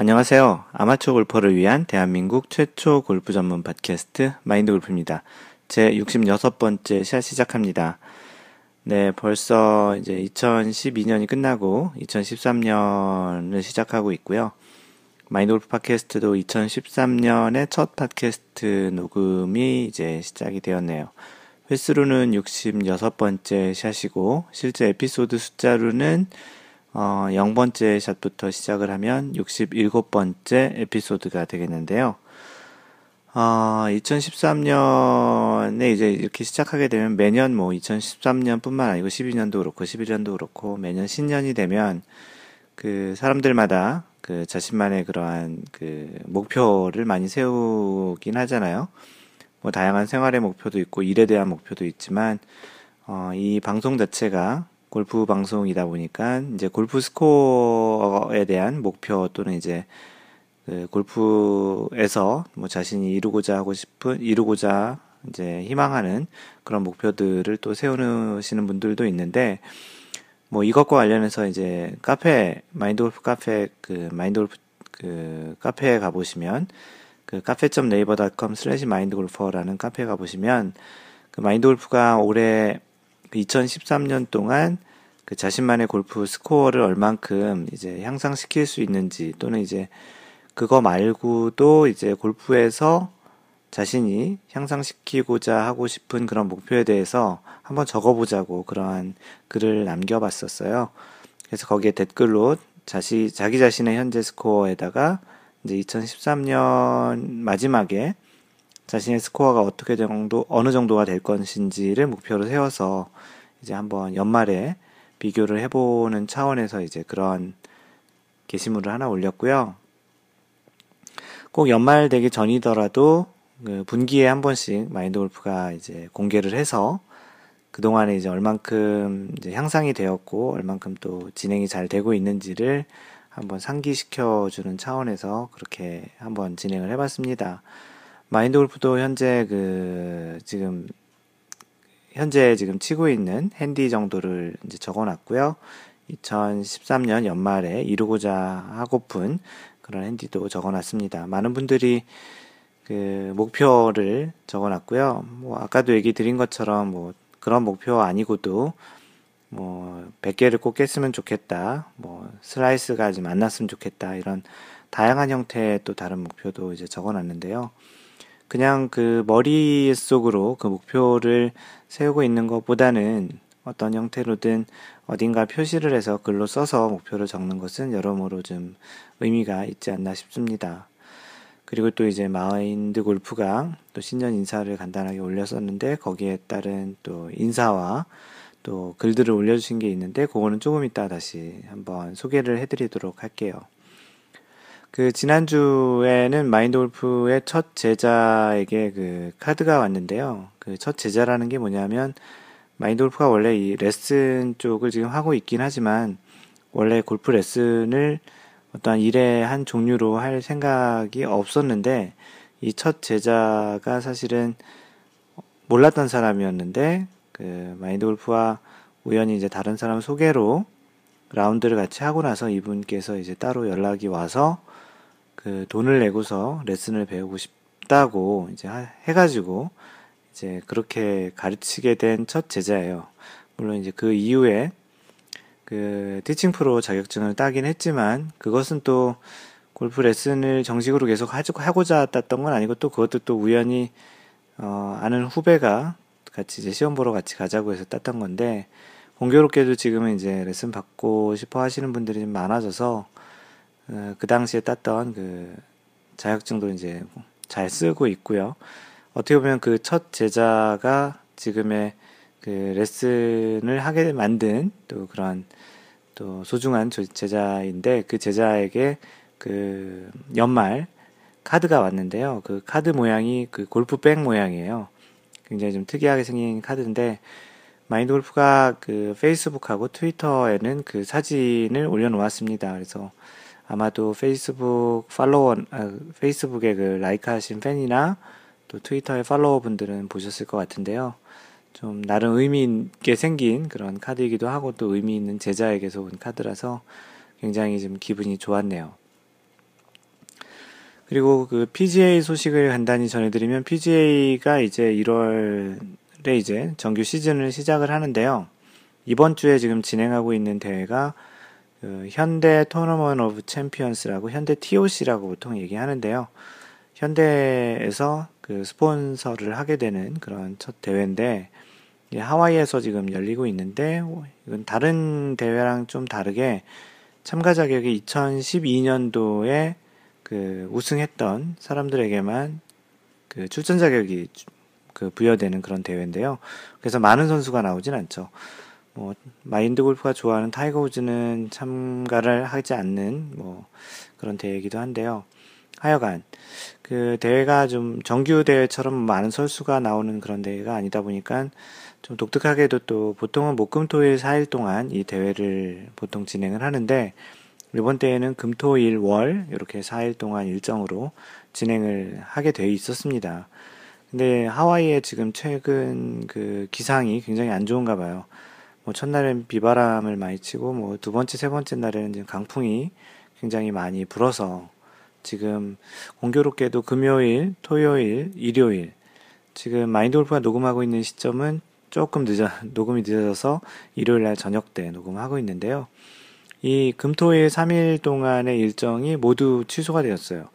안녕하세요. 아마추어 골퍼를 위한 대한민국 최초 골프 전문 팟캐스트 마인드 골프입니다. 제 66번째 샷 시작합니다. 네, 벌써 이제 2012년이 끝나고 2013년을 시작하고 있고요. 마인드 골프 팟캐스트도 2013년의 첫 팟캐스트 녹음이 이제 시작이 되었네요. 횟수로는 66번째 샷이고 실제 에피소드 숫자로는 어, 0번째 샷부터 시작을 하면 67번째 에피소드가 되겠는데요. 어, 2013년에 이제 이렇게 시작하게 되면 매년 뭐 2013년뿐만 아니고 12년도 그렇고 11년도 그렇고 매년 신년이 되면 그 사람들마다 그 자신만의 그러한 그 목표를 많이 세우긴 하잖아요. 뭐 다양한 생활의 목표도 있고 일에 대한 목표도 있지만 어, 이 방송 자체가 골프 방송이다 보니까 이제 골프 스코어에 대한 목표 또는 이제 그 골프에서 뭐 자신이 이루고자 하고 싶은 이루고자 이제 희망하는 그런 목표들을 또 세우시는 분들도 있는데 뭐 이것과 관련해서 이제 카페 마인드 골프 카페 그 마인드 골프 그 카페에 가 보시면 그 cafe.naver.com slash mindgolfer라는 카페에 가 보시면 그 마인드 골프가 올해 2013년 그 동안 그 자신만의 골프 스코어를 얼만큼 이제 향상시킬 수 있는지 또는 이제 그거 말고도 이제 골프에서 자신이 향상시키고자 하고 싶은 그런 목표에 대해서 한번 적어보자고 그러한 글을 남겨봤었어요. 그래서 거기에 댓글로 자시, 자기 자신의 현재 스코어에다가 이제 2013년 마지막에 자신의 스코어가 어떻게 정도, 어느 정도가 될 것인지를 목표로 세워서 이제 한번 연말에 비교를 해보는 차원에서 이제 그런 게시물을 하나 올렸고요. 꼭 연말 되기 전이더라도 그 분기에 한 번씩 마인드 골프가 이제 공개를 해서 그동안에 이제 얼만큼 이제 향상이 되었고 얼만큼 또 진행이 잘 되고 있는지를 한번 상기시켜주는 차원에서 그렇게 한번 진행을 해봤습니다. 마인드 골프도 현재 그 지금 현재 지금 치고 있는 핸디 정도를 이제 적어 놨고요. 2013년 연말에 이루고자 하고픈 그런 핸디도 적어 놨습니다. 많은 분들이 그 목표를 적어 놨고요. 뭐 아까도 얘기 드린 것처럼 뭐 그런 목표 아니고도 뭐 100개를 꼭 깼으면 좋겠다. 뭐 슬라이스가 좀 안 났으면 좋겠다. 이런 다양한 형태의 또 다른 목표도 이제 적어 놨는데요. 그냥 그 머릿속으로 그 목표를 세우고 있는 것보다는 어떤 형태로든 어딘가 표시를 해서 글로 써서 목표를 적는 것은 여러모로 좀 의미가 있지 않나 싶습니다. 그리고 또 이제 마인드 골프가 또 신년 인사를 간단하게 올렸었는데 거기에 따른 또 인사와 또 글들을 올려주신 게 있는데 그거는 조금 이따 다시 한번 소개를 해드리도록 할게요. 그 지난주에는 마인드 골프의 첫 제자에게 그 카드가 왔는데요. 그 첫 제자라는 게 뭐냐면 마인드 골프가 원래 이 레슨 쪽을 지금 하고 있긴 하지만 원래 골프 레슨을 어떤 일의 한 종류로 할 생각이 없었는데 이 첫 제자가 사실은 몰랐던 사람이었는데 그 마인드 골프와 우연히 이제 다른 사람 소개로 라운드를 같이 하고 나서 이분께서 이제 따로 연락이 와서 그 돈을 내고서 레슨을 배우고 싶다고 이제 해가지고 이제 그렇게 가르치게 된 첫 제자예요. 물론 이제 그 이후에 그 티칭 프로 자격증을 따긴 했지만 그것은 또 골프 레슨을 정식으로 계속 하고자 땄던 건 아니고 또 그것도 또 우연히 어 아는 후배가 같이 이제 시험 보러 같이 가자고 해서 땄던 건데 공교롭게도 지금은 이제 레슨 받고 싶어 하시는 분들이 좀 많아져서 어, 그 당시에 땄던 그 자격증도 이제 잘 쓰고 있고요. 어떻게 보면 그 첫 제자가 지금의 그 레슨을 하게 만든 또 그런 또 소중한 제자인데 그 제자에게 그 연말 카드가 왔는데요. 그 카드 모양이 그 골프백 모양이에요. 굉장히 좀 특이하게 생긴 카드인데 마인드 골프가 그 페이스북하고 트위터에는 그 사진을 올려놓았습니다. 그래서 아마도 페이스북 팔로워, 아, 페이스북에 그 라이크 하신 팬이나 또 트위터의 팔로워 분들은 보셨을 것 같은데요. 좀 나름 의미 있게 생긴 그런 카드이기도 하고 또 의미 있는 제자에게서 온 카드라서 굉장히 좀 기분이 좋았네요. 그리고 그 PGA 소식을 간단히 전해드리면 PGA가 이제 1월에 이제 정규 시즌을 시작을 하는데요. 이번 주에 지금 진행하고 있는 대회가 그 현대 Tournament of Champions라고 현대 TOC라고 보통 얘기하는데요. 현대에서 그 스폰서를 하게 되는 그런 첫 대회인데 하와이에서 지금 열리고 있는데 이건 다른 대회랑 좀 다르게 참가 자격이 2012년도에 그 우승했던 사람들에게만 그 출전 자격이 그 부여되는 그런 대회인데요. 그래서 많은 선수가 나오진 않죠. 뭐 마인드 골프가 좋아하는 타이거 우즈는 참가를 하지 않는 뭐 그런 대회이기도 한데요. 하여간 그 대회가 좀 정규 대회처럼 많은 선수가 나오는 그런 대회가 아니다 보니까 좀 독특하게도 또 보통은 목금토일 4일 동안 이 대회를 보통 진행을 하는데 이번 때에는 금토일 월 이렇게 4일 동안 일정으로 진행을 하게 돼 있었습니다. 근데 하와이에 지금 최근 그 기상이 굉장히 안 좋은가 봐요. 뭐 첫날엔 비바람을 많이 치고 뭐 두 번째 세 번째 날에는 지금 강풍이 굉장히 많이 불어서 지금 공교롭게도 금요일, 토요일, 일요일 지금 마인드 골프가 녹음하고 있는 시점은 조금 늦어 녹음이 늦어져서 일요일 날 저녁 때 녹음하고 있는데요. 이 금토일 3일 동안의 일정이 모두 취소가 되었어요.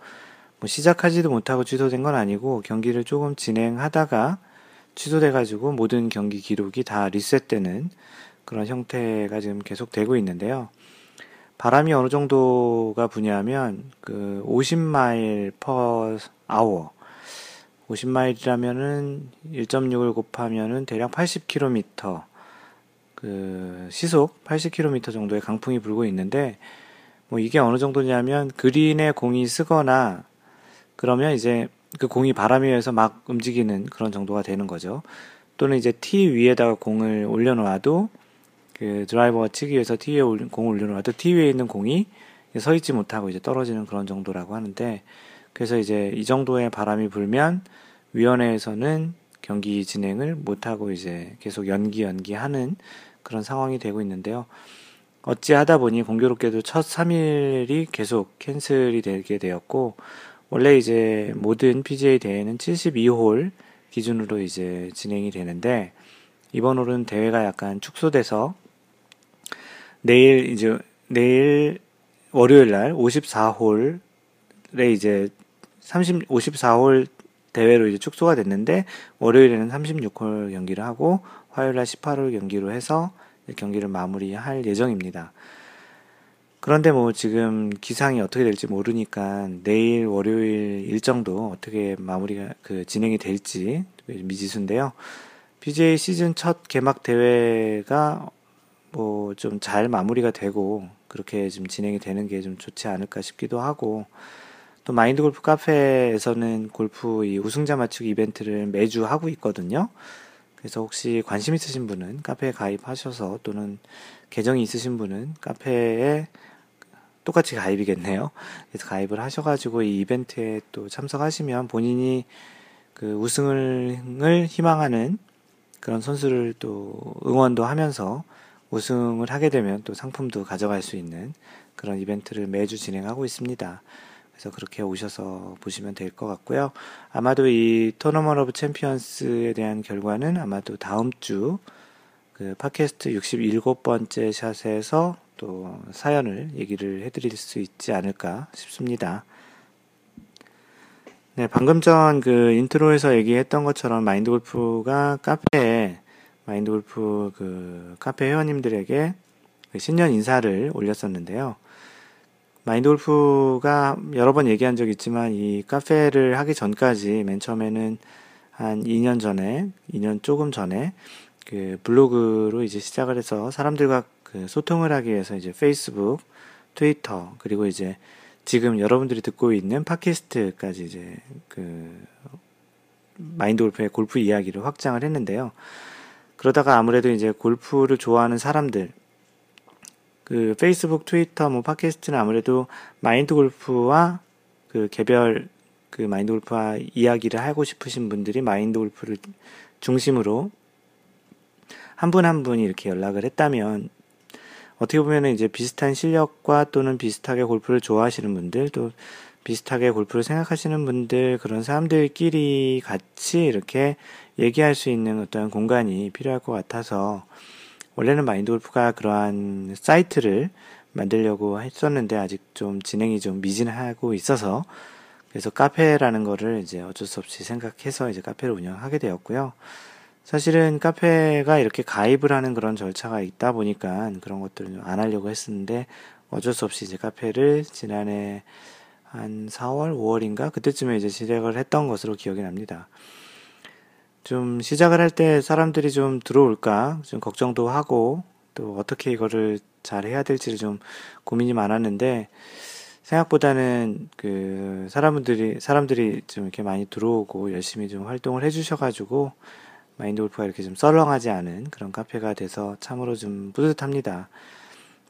뭐 시작하지도 못하고 취소된 건 아니고 경기를 조금 진행하다가 취소돼가지고 모든 경기 기록이 다 리셋되는 그런 형태가 지금 계속 되고 있는데요. 바람이 어느 정도가 부냐면 그 50마일 퍼 아워 50마일이라면은 1.6을 곱하면은 대략 80km 그 시속 80km 정도의 강풍이 불고 있는데 뭐 이게 어느 정도냐면 그린에 공이 쓰거나 그러면 이제 그 공이 바람에 의해서 막 움직이는 그런 정도가 되는 거죠. 또는 이제 티 위에다가 공을 올려놓아도 그 드라이버가 치기 위해서 티 위에 공을 올려놓아도 티 위에 있는 공이 서 있지 못하고 이제 떨어지는 그런 정도라고 하는데 그래서 이제 이 정도의 바람이 불면 위원회에서는 경기 진행을 못하고 이제 계속 연기 연기하는 그런 상황이 되고 있는데요. 어찌 하다 보니 공교롭게도 첫 3일이 계속 캔슬이 되게 되었고, 원래 이제 모든 PGA 대회는 72홀 기준으로 이제 진행이 되는데, 이번 홀은 대회가 약간 축소돼서, 내일 이제, 내일 월요일 날 54홀에 이제 30, 54홀 대회로 이제 축소가 됐는데, 월요일에는 36홀 경기를 하고, 화요일 날 18홀 경기로 해서 경기를 마무리할 예정입니다. 그런데 뭐 지금 기상이 어떻게 될지 모르니까 내일 월요일 일정도 어떻게 마무리가 그 진행이 될지 미지수인데요. PGA 시즌 첫 개막 대회가 뭐 좀 잘 마무리가 되고 그렇게 좀 진행이 되는 게 좀 좋지 않을까 싶기도 하고 또 마인드 골프 카페에서는 골프 이 우승자 맞추기 이벤트를 매주 하고 있거든요. 그래서 혹시 관심 있으신 분은 카페에 가입하셔서 또는 계정이 있으신 분은 카페에 똑같이 가입이겠네요. 그래서 가입을 하셔가지고 이 이벤트에 또 참석하시면 본인이 그 우승을 희망하는 그런 선수를 또 응원도 하면서 우승을 하게 되면 또 상품도 가져갈 수 있는 그런 이벤트를 매주 진행하고 있습니다. 그래서 그렇게 오셔서 보시면 될 것 같고요. 아마도 이 Tournament of Champions에 대한 결과는 아마도 다음 주 그 팟캐스트 67번째 샷에서 또 사연을 얘기를 해드릴 수 있지 않을까 싶습니다. 네, 방금 전 그 intro에서 얘기했던 것처럼 마인드 골프가 카페에 마인드 골프 그 카페 회원님들에게 그 신년 인사를 올렸었는데요. 마인드 골프가 여러 번 얘기한 적 있지만 이 카페를 하기 전까지 맨 처음에는 한 2년 전에, 2년 조금 전에 그 블로그로 이제 시작을 해서 사람들과 그 소통을 하기 위해서 이제 페이스북, 트위터, 그리고 이제 지금 여러분들이 듣고 있는 팟캐스트까지 이제 그 마인드 골프의 골프 이야기를 확장을 했는데요. 그러다가 아무래도 이제 골프를 좋아하는 사람들, 그 페이스북, 트위터, 뭐 팟캐스트는 아무래도 마인드 골프와 그 개별 그 마인드 골프와 이야기를 하고 싶으신 분들이 마인드 골프를 중심으로 한 분한 분이 이렇게 연락을 했다면 어떻게 보면 이제 비슷한 실력과 또는 비슷하게 골프를 좋아하시는 분들 또 비슷하게 골프를 생각하시는 분들, 그런 사람들끼리 같이 이렇게 얘기할 수 있는 어떤 공간이 필요할 것 같아서, 원래는 마인드 골프가 그러한 사이트를 만들려고 했었는데, 아직 좀 진행이 좀 미진하고 있어서, 그래서 카페라는 거를 이제 어쩔 수 없이 생각해서 이제 카페를 운영하게 되었고요. 사실은 카페가 이렇게 가입을 하는 그런 절차가 있다 보니까 그런 것들을 안 하려고 했었는데 어쩔 수 없이 이제 카페를 지난해 한 4월, 5월인가 그때쯤에 이제 시작을 했던 것으로 기억이 납니다. 좀 시작을 할 때 사람들이 좀 들어올까 좀 걱정도 하고 또 어떻게 이거를 잘 해야 될지를 좀 고민이 많았는데 생각보다는 그 사람들이 사람들이 좀 이렇게 많이 들어오고 열심히 좀 활동을 해주셔가지고 마인드 골프가 이렇게 좀 썰렁하지 않은 그런 카페가 돼서 참으로 좀 뿌듯합니다.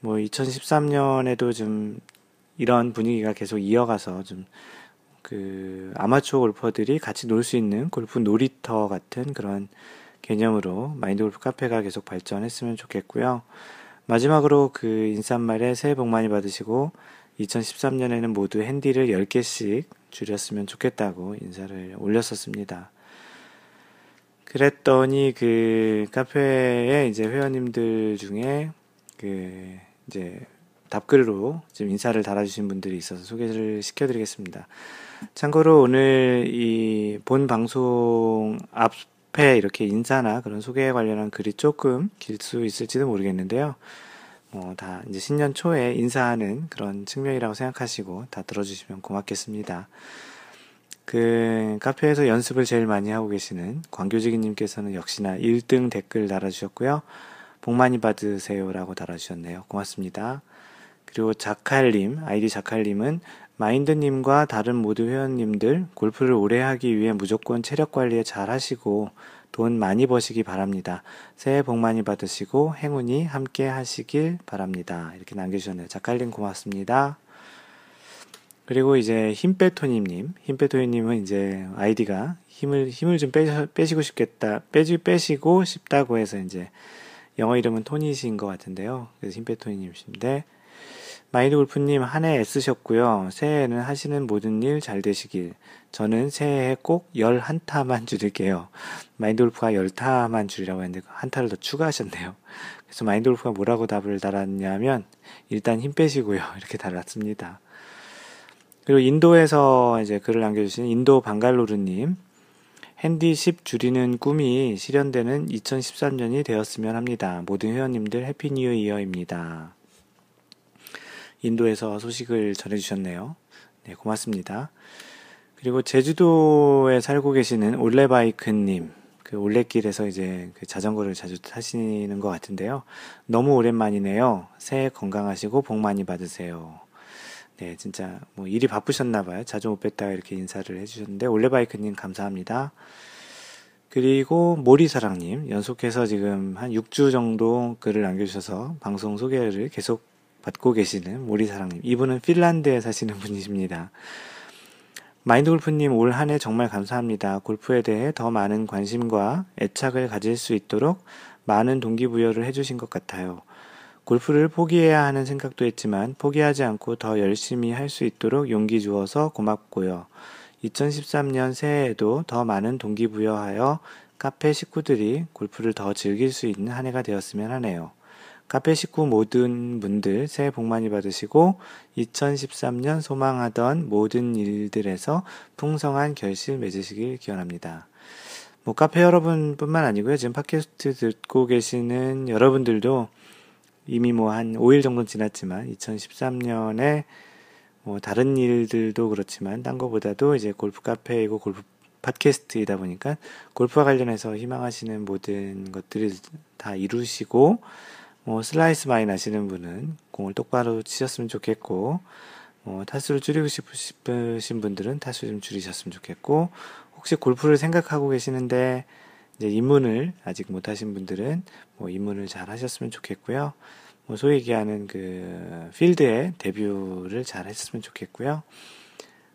뭐 2013년에도 좀 이런 분위기가 계속 이어가서 좀 그 아마추어 골퍼들이 같이 놀 수 있는 골프 놀이터 같은 그런 개념으로 마인드 골프 카페가 계속 발전했으면 좋겠고요. 마지막으로 그 인사말에 새해 복 많이 받으시고 2013년에는 모두 핸디를 10개씩 줄였으면 좋겠다고 인사를 올렸었습니다. 그랬더니 그 카페에 이제 회원님들 중에 그 이제 답글로 지금 인사를 달아주신 분들이 있어서 소개를 시켜드리겠습니다. 참고로 오늘 이 본 방송 앞에 이렇게 인사나 그런 소개에 관련한 글이 조금 길 수 있을지도 모르겠는데요. 뭐다 이제 신년 초에 인사하는 그런 측면이라고 생각하시고 다 들어주시면 고맙겠습니다. 그 카페에서 연습을 제일 많이 하고 계시는 광교지기님께서는 역시나 1등 댓글 달아주셨고요. 복 많이 받으세요라고 달아주셨네요. 고맙습니다. 그리고 자칼님, 아이디 자칼님은 마인드님과 다른 모두 회원님들 골프를 오래 하기 위해 무조건 체력 관리에 잘 하시고 돈 많이 버시기 바랍니다. 새해 복 많이 받으시고 행운이 함께 하시길 바랍니다. 이렇게 남겨주셨네요. 작갈님 고맙습니다. 그리고 이제 힘빼토님님, 힘빼토님은 이제 아이디가 힘을 힘을 좀 빼, 시고 싶겠다, 빼지 빼시고 싶다고 해서 이제 영어 이름은 토니신 것 같은데요. 그래서 힘빼토님이신데 마인드 골프님 한 해 애쓰셨고요. 새해에는 하시는 모든 일 잘 되시길. 저는 새해에 꼭 11타만 줄일게요. 마인드 골프가 10타만 줄이라고 했는데 한 타를 더 추가하셨네요. 그래서 마인드 골프가 뭐라고 답을 달았냐면 일단 힘 빼시고요. 이렇게 달았습니다. 그리고 인도에서 이제 글을 남겨주신 인도 방갈로르님. 핸디 10 줄이는 꿈이 실현되는 2013년이 되었으면 합니다. 모든 회원님들 Happy New Year입니다. 인도에서 소식을 전해주셨네요. 네, 고맙습니다. 그리고 제주도에 살고 계시는 올레바이크님, 그 올레길에서 이제 그 자전거를 자주 타시는 것 같은데요. 너무 오랜만이네요. 새해 건강하시고 복 많이 받으세요. 네, 진짜 뭐 일이 바쁘셨나 봐요. 자주 못 뵀다가 이렇게 인사를 해주셨는데, 올레바이크님 감사합니다. 그리고 모리사랑님, 연속해서 지금 한 6주 정도 글을 남겨주셔서 방송 소개를 계속 받고 계시는 모리사랑님. 이분은 핀란드에 사시는 분이십니다. 마인드 골프님 올 한 해 정말 감사합니다. 골프에 대해 더 많은 관심과 애착을 가질 수 있도록 많은 동기부여를 해주신 것 같아요. 골프를 포기해야 하는 생각도 했지만 포기하지 않고 더 열심히 할 수 있도록 용기 주어서 고맙고요. 2013년 새해에도 더 많은 동기부여하여 카페 식구들이 골프를 더 즐길 수 있는 한 해가 되었으면 하네요. 카페 식구 모든 분들 새해 복 많이 받으시고 2013년 소망하던 모든 일들에서 풍성한 결실 맺으시길 기원합니다. 뭐 카페 여러분뿐만 아니고요. 지금 팟캐스트 듣고 계시는 여러분들도 이미 뭐 한 5일 정도 지났지만 2013년에 뭐 다른 일들도 그렇지만 딴 거보다도 이제 골프 카페이고 골프 팟캐스트이다 보니까 골프와 관련해서 희망하시는 모든 것들을 다 이루시고 뭐 슬라이스 많이 나시는 분은 공을 똑바로 치셨으면 좋겠고 뭐 타수를 줄이고 싶으신 분들은 타수 좀 줄이셨으면 좋겠고 혹시 골프를 생각하고 계시는데 이제 입문을 아직 못 하신 분들은 뭐 입문을 잘 하셨으면 좋겠고요. 뭐 소위 얘기하는 그 필드의 데뷔를 잘 했으면 좋겠고요.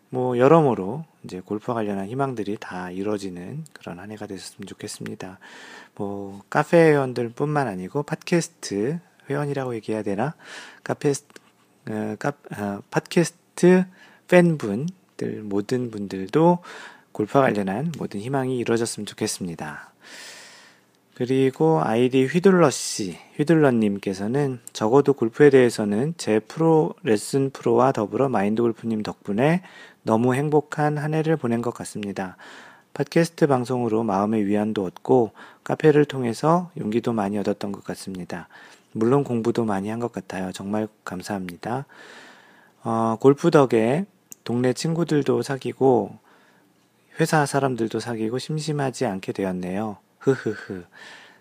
뭐 여러모로 이제 골프와 관련한 희망들이 다 이루어지는 그런 한 해가 됐으면 좋겠습니다. 뭐 카페 회원들뿐만 아니고 팟캐스트 회원이라고 얘기해야 되나? 카페 어, 카, 어, 팟캐스트 팬분들, 모든 분들도 골프와 관련한 모든 희망이 이루어졌으면 좋겠습니다. 그리고 아이디 휘둘러씨, 휘둘러님께서는 적어도 골프에 대해서는 제 프로, 레슨 프로와 더불어 마인드 골프님 덕분에 너무 행복한 한 해를 보낸 것 같습니다. 팟캐스트 방송으로 마음의 위안도 얻고 카페를 통해서 용기도 많이 얻었던 것 같습니다. 물론 공부도 많이 한 것 같아요. 정말 감사합니다. 어, 골프 덕에 동네 친구들도 사귀고 회사 사람들도 사귀고 심심하지 않게 되었네요. 흐흐흐.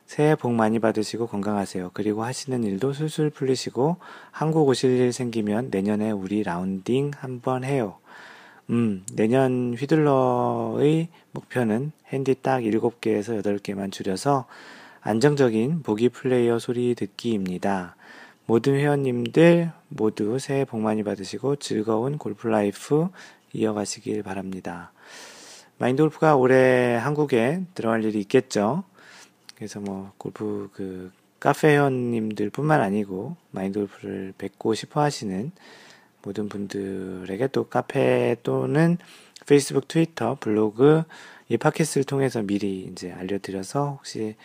새해 복 많이 받으시고 건강하세요. 그리고 하시는 일도 술술 풀리시고 한국 오실 일 생기면 내년에 우리 라운딩 한번 해요. 음, 내년 휘둘러의 목표는 핸디 딱 7개에서 8개만 줄여서 안정적인 보기 플레이어 소리 듣기입니다. 모든 회원님들 모두 새해 복 많이 받으시고 즐거운 골프 life 이어가시길 바랍니다. 마인드 골프가 올해 한국에 들어갈 일이 있겠죠. 그래서 뭐 골프 그 카페 회원님들 뿐만 아니고 마인드 골프를 뵙고 싶어 하시는 모든 분들에게 또 카페 또는 페이스북, 트위터, 블로그, 이 팟캐스트를 통해서 미리 이제 알려드려서 혹시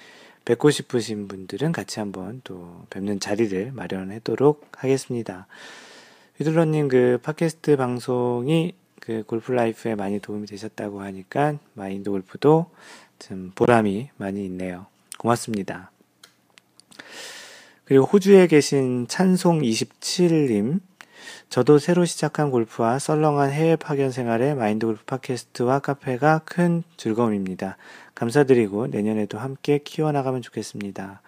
뵙고 싶으신 분들은 같이 한번 또 뵙는 자리를 마련하도록 하겠습니다. 휘둘러님 그 팟캐스트 방송이 그 골프 라이프에 많이 도움이 되셨다고 하니까 마인드 골프도 좀 보람이 많이 있네요. 고맙습니다. 그리고 호주에 계신 찬송27님, 저도 새로 시작한 골프와 썰렁한 해외 파견 생활에 마인드 골프 팟캐스트와 카페가 큰 즐거움입니다. 감사드리고 내년에도 함께 키워나가면 좋겠습니다.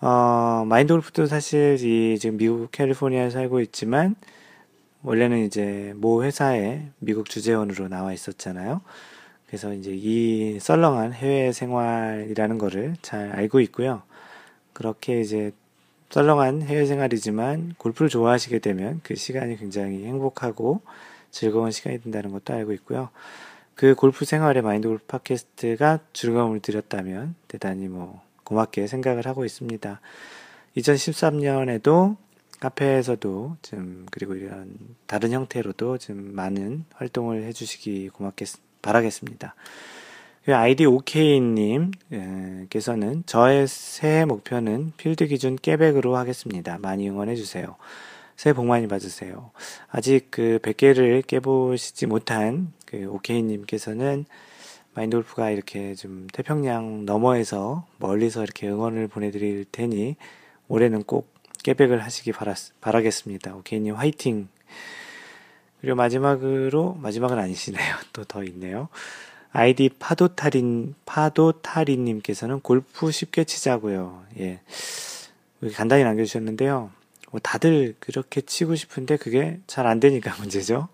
어, 마인드 골프도 사실 이 지금 미국 캘리포니아에 살고 있지만 원래는 이제 모 회사에 미국 주재원으로 나와 있었잖아요. 그래서 이제 이 썰렁한 해외 생활이라는 거를 잘 알고 있고요. 그렇게 이제 썰렁한 해외 생활이지만 골프를 좋아하시게 되면 그 시간이 굉장히 행복하고 즐거운 시간이 된다는 것도 알고 있고요. 그 골프 생활의 마인드 골프 팟캐스트가 즐거움을 드렸다면 대단히 뭐 고맙게 생각을 하고 있습니다. 2013년에도 카페에서도 좀 그리고 이런 다른 형태로도 좀 많은 활동을 해주시기 고맙겠 바라겠습니다. 그 아이디 오케이님께서는 저의 새해 목표는 필드 기준 깨백으로 하겠습니다. 많이 응원해 주세요. 새해 복 많이 받으세요. 아직 그 100개를 깨보시지 못한 그 오케이님께서는 마인드 골프가 이렇게 좀 태평양 너머에서 멀리서 이렇게 응원을 보내드릴 테니 올해는 꼭 깨백을 하시기 바라, 바라겠습니다. 오케이님 화이팅! 그리고 마지막으로, 마지막은 아니시네요. 또 더 있네요. 아이디 파도타린, 파도타린님께서는 골프 쉽게 치자고요. 예. 간단히 남겨주셨는데요. 뭐 다들 그렇게 치고 싶은데 그게 잘 안 되니까 문제죠.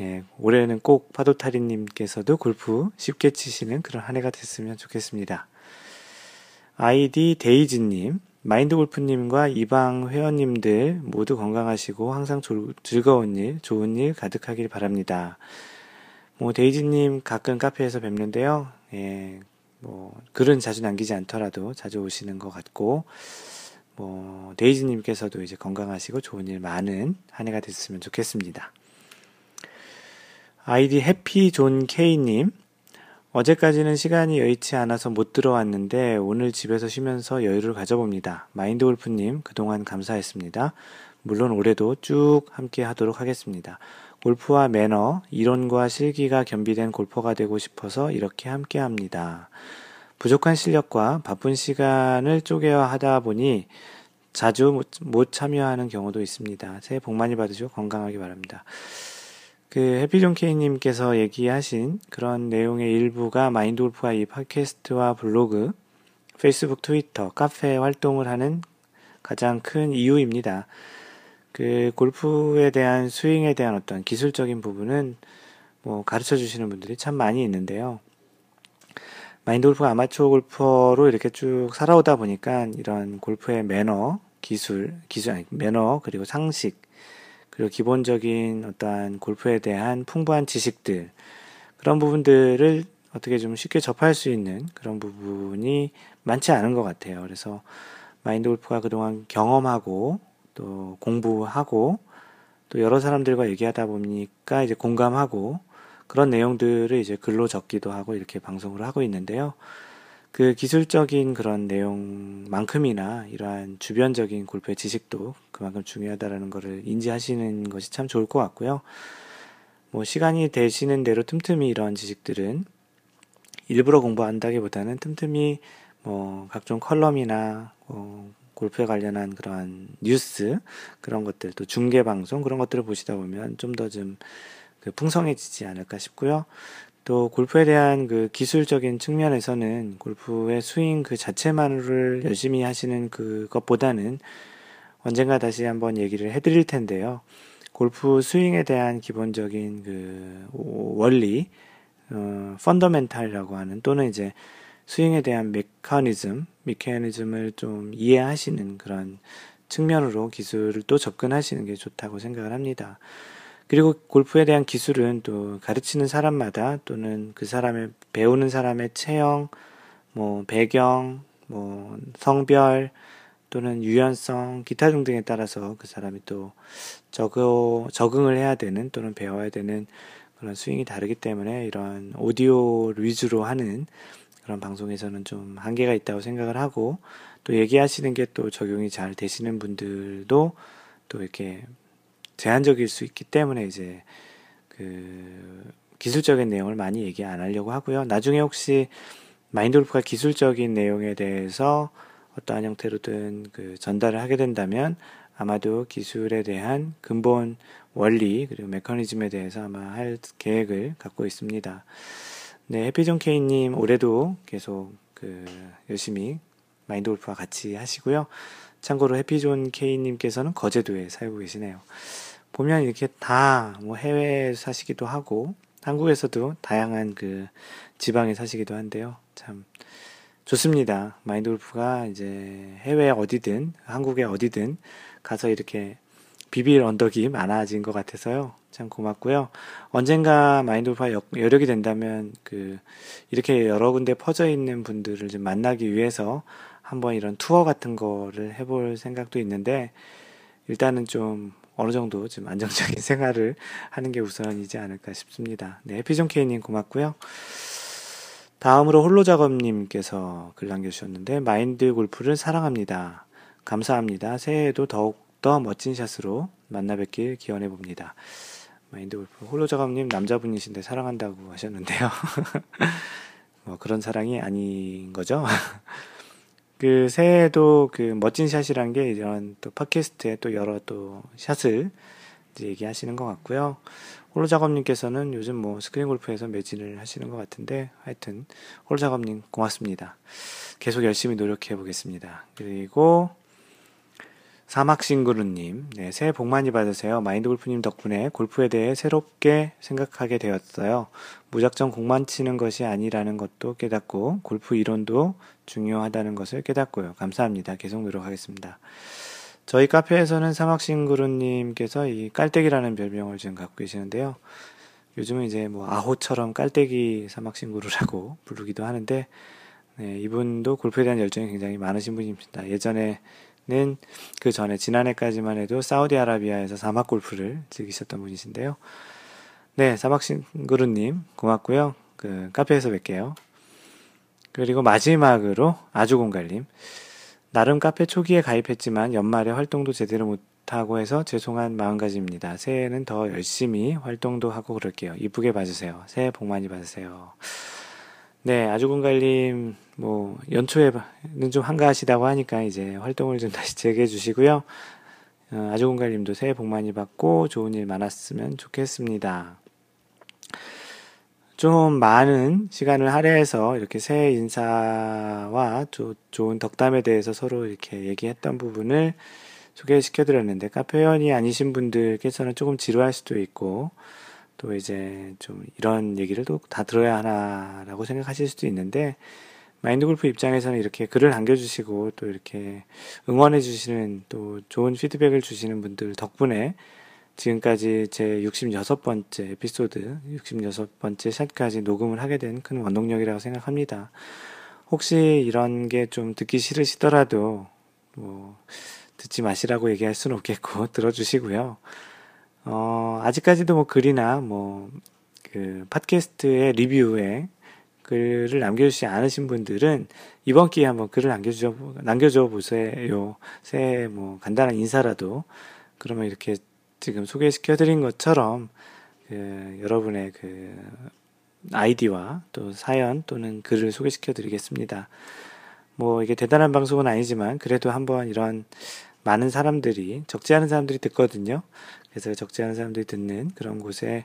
예, 올해는 꼭 파도타리님께서도 골프 쉽게 치시는 그런 한 해가 됐으면 좋겠습니다. 아이디 데이지님, 마인드 골프님과 이방 회원님들 모두 건강하시고 항상 조, 즐거운 일, 좋은 일 가득하길 바랍니다. 뭐, 데이지님 가끔 카페에서 뵙는데요. 예, 뭐, 글은 자주 남기지 않더라도 자주 오시는 것 같고, 뭐, 데이지님께서도 이제 건강하시고 좋은 일 많은 한 해가 됐으면 좋겠습니다. 아이디 해피존 K님, 어제까지는 시간이 여의치 않아서 못 들어왔는데 오늘 집에서 쉬면서 여유를 가져봅니다. 마인드 골프님 그동안 감사했습니다. 물론 올해도 쭉 함께 하도록 하겠습니다. 골프와 매너, 이론과 실기가 겸비된 골퍼가 되고 싶어서 이렇게 함께 합니다. 부족한 실력과 바쁜 시간을 쪼개어 하다 보니 자주 못 참여하는 경우도 있습니다. 새해 복 많이 받으시고 건강하기 바랍니다. 그 해피존 케이님께서 얘기하신 그런 내용의 일부가 마인드 골프가 이 팟캐스트와 블로그, 페이스북, 트위터, 카페 활동을 하는 가장 큰 이유입니다. 그 골프에 대한 스윙에 대한 어떤 기술적인 부분은 뭐 가르쳐 주시는 분들이 참 많이 있는데요. 마인드 골프가 아마추어 골퍼로 이렇게 쭉 살아오다 보니까 이런 골프의 매너, 기술, 기술, 아니, 매너, 그리고 상식, 그리고 기본적인 어떠한 골프에 대한 풍부한 지식들, 그런 부분들을 어떻게 좀 쉽게 접할 수 있는 그런 부분이 많지 않은 것 같아요. 그래서 마인드 골프가 그동안 경험하고 또 공부하고 또 여러 사람들과 얘기하다 보니까 이제 공감하고 그런 내용들을 이제 글로 적기도 하고 이렇게 방송을 하고 있는데요. 그 기술적인 그런 내용만큼이나 이러한 주변적인 골프의 지식도 그만큼 중요하다라는 것을 인지하시는 것이 참 좋을 것 같고요. 뭐 시간이 되시는 대로 틈틈이 이런 지식들은 일부러 공부한다기보다는 틈틈이 뭐 각종 컬럼이나 어 골프에 관련한 그러한 뉴스 그런 것들 또 중계 방송 그런 것들을 보시다 보면 좀 더좀 그 풍성해지지 않을까 싶고요. 또 골프에 대한 그 기술적인 측면에서는 골프의 스윙 그 자체만을 열심히 하시는 그것보다는 언젠가 다시 한번 얘기를 해드릴 텐데요. 골프 스윙에 대한 기본적인 그 원리, 어, 펀더멘탈이라고 하는 또는 이제 스윙에 대한 메커니즘, 메커니즘을 좀 이해하시는 그런 측면으로 기술을 또 접근하시는 게 좋다고 생각을 합니다. 그리고 골프에 대한 기술은 또 가르치는 사람마다 또는 그 사람의 배우는 사람의 체형, 뭐 배경, 뭐 성별 또는 유연성, 기타 등등에 따라서 그 사람이 또 적어, 적응을 해야 되는 또는 배워야 되는 그런 스윙이 다르기 때문에 이런 오디오 위주로 하는 그런 방송에서는 좀 한계가 있다고 생각을 하고 또 얘기하시는 게 또 적용이 잘 되시는 분들도 또 이렇게 제한적일 수 있기 때문에 이제 그 기술적인 내용을 많이 얘기 안 하려고 하고요. 나중에 혹시 마인드골프가 기술적인 내용에 대해서 어떠한 형태로든 그 전달을 하게 된다면 아마도 기술에 대한 근본 원리 그리고 메커니즘에 대해서 아마 할 계획을 갖고 있습니다. 네, 해피존 케이님 올해도 계속 그 열심히 마인드 골프와 같이 하시고요. 참고로 해피존 케이님께서는 거제도에 살고 계시네요. 보면 이렇게 다 뭐 해외에 사시기도 하고 한국에서도 다양한 그 지방에 사시기도 한데요. 참 좋습니다. 마인드 골프가 이제 해외 어디든 한국에 어디든 가서 이렇게 비빌 언덕이 많아진 것 같아서요. 참 고맙고요. 언젠가 마인드 골프가 여력이 된다면 그 이렇게 여러 군데 퍼져 있는 분들을 좀 만나기 위해서 한번 이런 투어 같은 거를 해볼 생각도 있는데 일단은 좀 어느 정도 좀 안정적인 생활을 하는 게 우선이지 않을까 싶습니다. 네, 해피존 케이님 고맙고요. 다음으로 홀로 작업님께서 글 남겨주셨는데 마인드 골프를 사랑합니다. 감사합니다. 새해에도 더욱더 멋진 샷으로 만나 뵙길 기원해 봅니다. 마인드 골프 홀로 작업님 남자분이신데 사랑한다고 하셨는데요. 뭐 그런 사랑이 아닌 거죠. 그 새해에도 그 멋진 샷이란 게 이런 또 팟캐스트에 또 여러 또 샷을 얘기하시는 것 같고요. 홀로 작업님께서는 요즘 뭐 스크린 골프에서 매진을 하시는 것 같은데 하여튼 홀로 작업님 고맙습니다. 계속 열심히 노력해 보겠습니다. 그리고 사막싱그루님, 네, 새해 복 많이 받으세요. 마인드 골프님 덕분에 골프에 대해 새롭게 생각하게 되었어요. 무작정 공만 치는 것이 아니라는 것도 깨닫고 골프 이론도 중요하다는 것을 깨닫고요. 감사합니다. 계속 노력하겠습니다. 저희 카페에서는 사막싱그루님께서 이 깔때기라는 별명을 지금 갖고 계시는데요. 요즘은 이제 뭐 아호처럼 깔때기 사막싱그루라고 부르기도 하는데, 네, 이분도 골프에 대한 열정이 굉장히 많으신 분입니다. 예전에 는 그 전에 지난해까지만 해도 사우디아라비아에서 사막 골프를 즐기셨던 분이신데요. 네, 사막싱그루님 고맙고요. 그 카페에서 뵐게요. 그리고 마지막으로 아주공갈님 나름 카페 초기에 가입했지만 연말에 활동도 제대로 못하고 해서 죄송한 마음가짐입니다. 새해에는 더 열심히 활동도 하고 그럴게요. 이쁘게 봐주세요. 새해 복 많이 받으세요. 네, 아주공갈님 뭐 연초에는 좀 한가하시다고 하니까 이제 활동을 좀 다시 재개해 주시고요. 어, 아주공갈님도 새해 복 많이 받고 좋은 일 많았으면 좋겠습니다. 좀 많은 시간을 할애해서 이렇게 새해 인사와 조, 좋은 덕담에 대해서 서로 이렇게 얘기했던 부분을 소개시켜 드렸는데 카페 회원이 아니신 분들께서는 조금 지루할 수도 있고 또 이제 좀 이런 얘기를 또 다 들어야 하나라고 생각하실 수도 있는데 마인드 골프 입장에서는 이렇게 글을 남겨주시고 또 이렇게 응원해 주시는 또 좋은 피드백을 주시는 분들 덕분에 지금까지 제 66번째 에피소드, 66번째 샷까지 녹음을 하게 된 큰 원동력이라고 생각합니다. 혹시 이런 게 좀 듣기 싫으시더라도 뭐 듣지 마시라고 얘기할 수는 없겠고 들어주시고요. 어, 아직까지도 뭐 글이나 뭐, 그, 팟캐스트의 리뷰에 글을 남겨주지 않으신 분들은 이번 기회에 한번 글을 남겨줘, 남겨줘 보세요. 새, 뭐, 간단한 인사라도. 그러면 이렇게 지금 소개시켜드린 것처럼, 그, 여러분의 그, 아이디와 또 사연 또는 글을 소개시켜드리겠습니다. 뭐, 이게 대단한 방송은 아니지만, 그래도 한번 이런 많은 사람들이, 적지 않은 사람들이 듣거든요. 그래서 적지 않은 사람들이 듣는 그런 곳에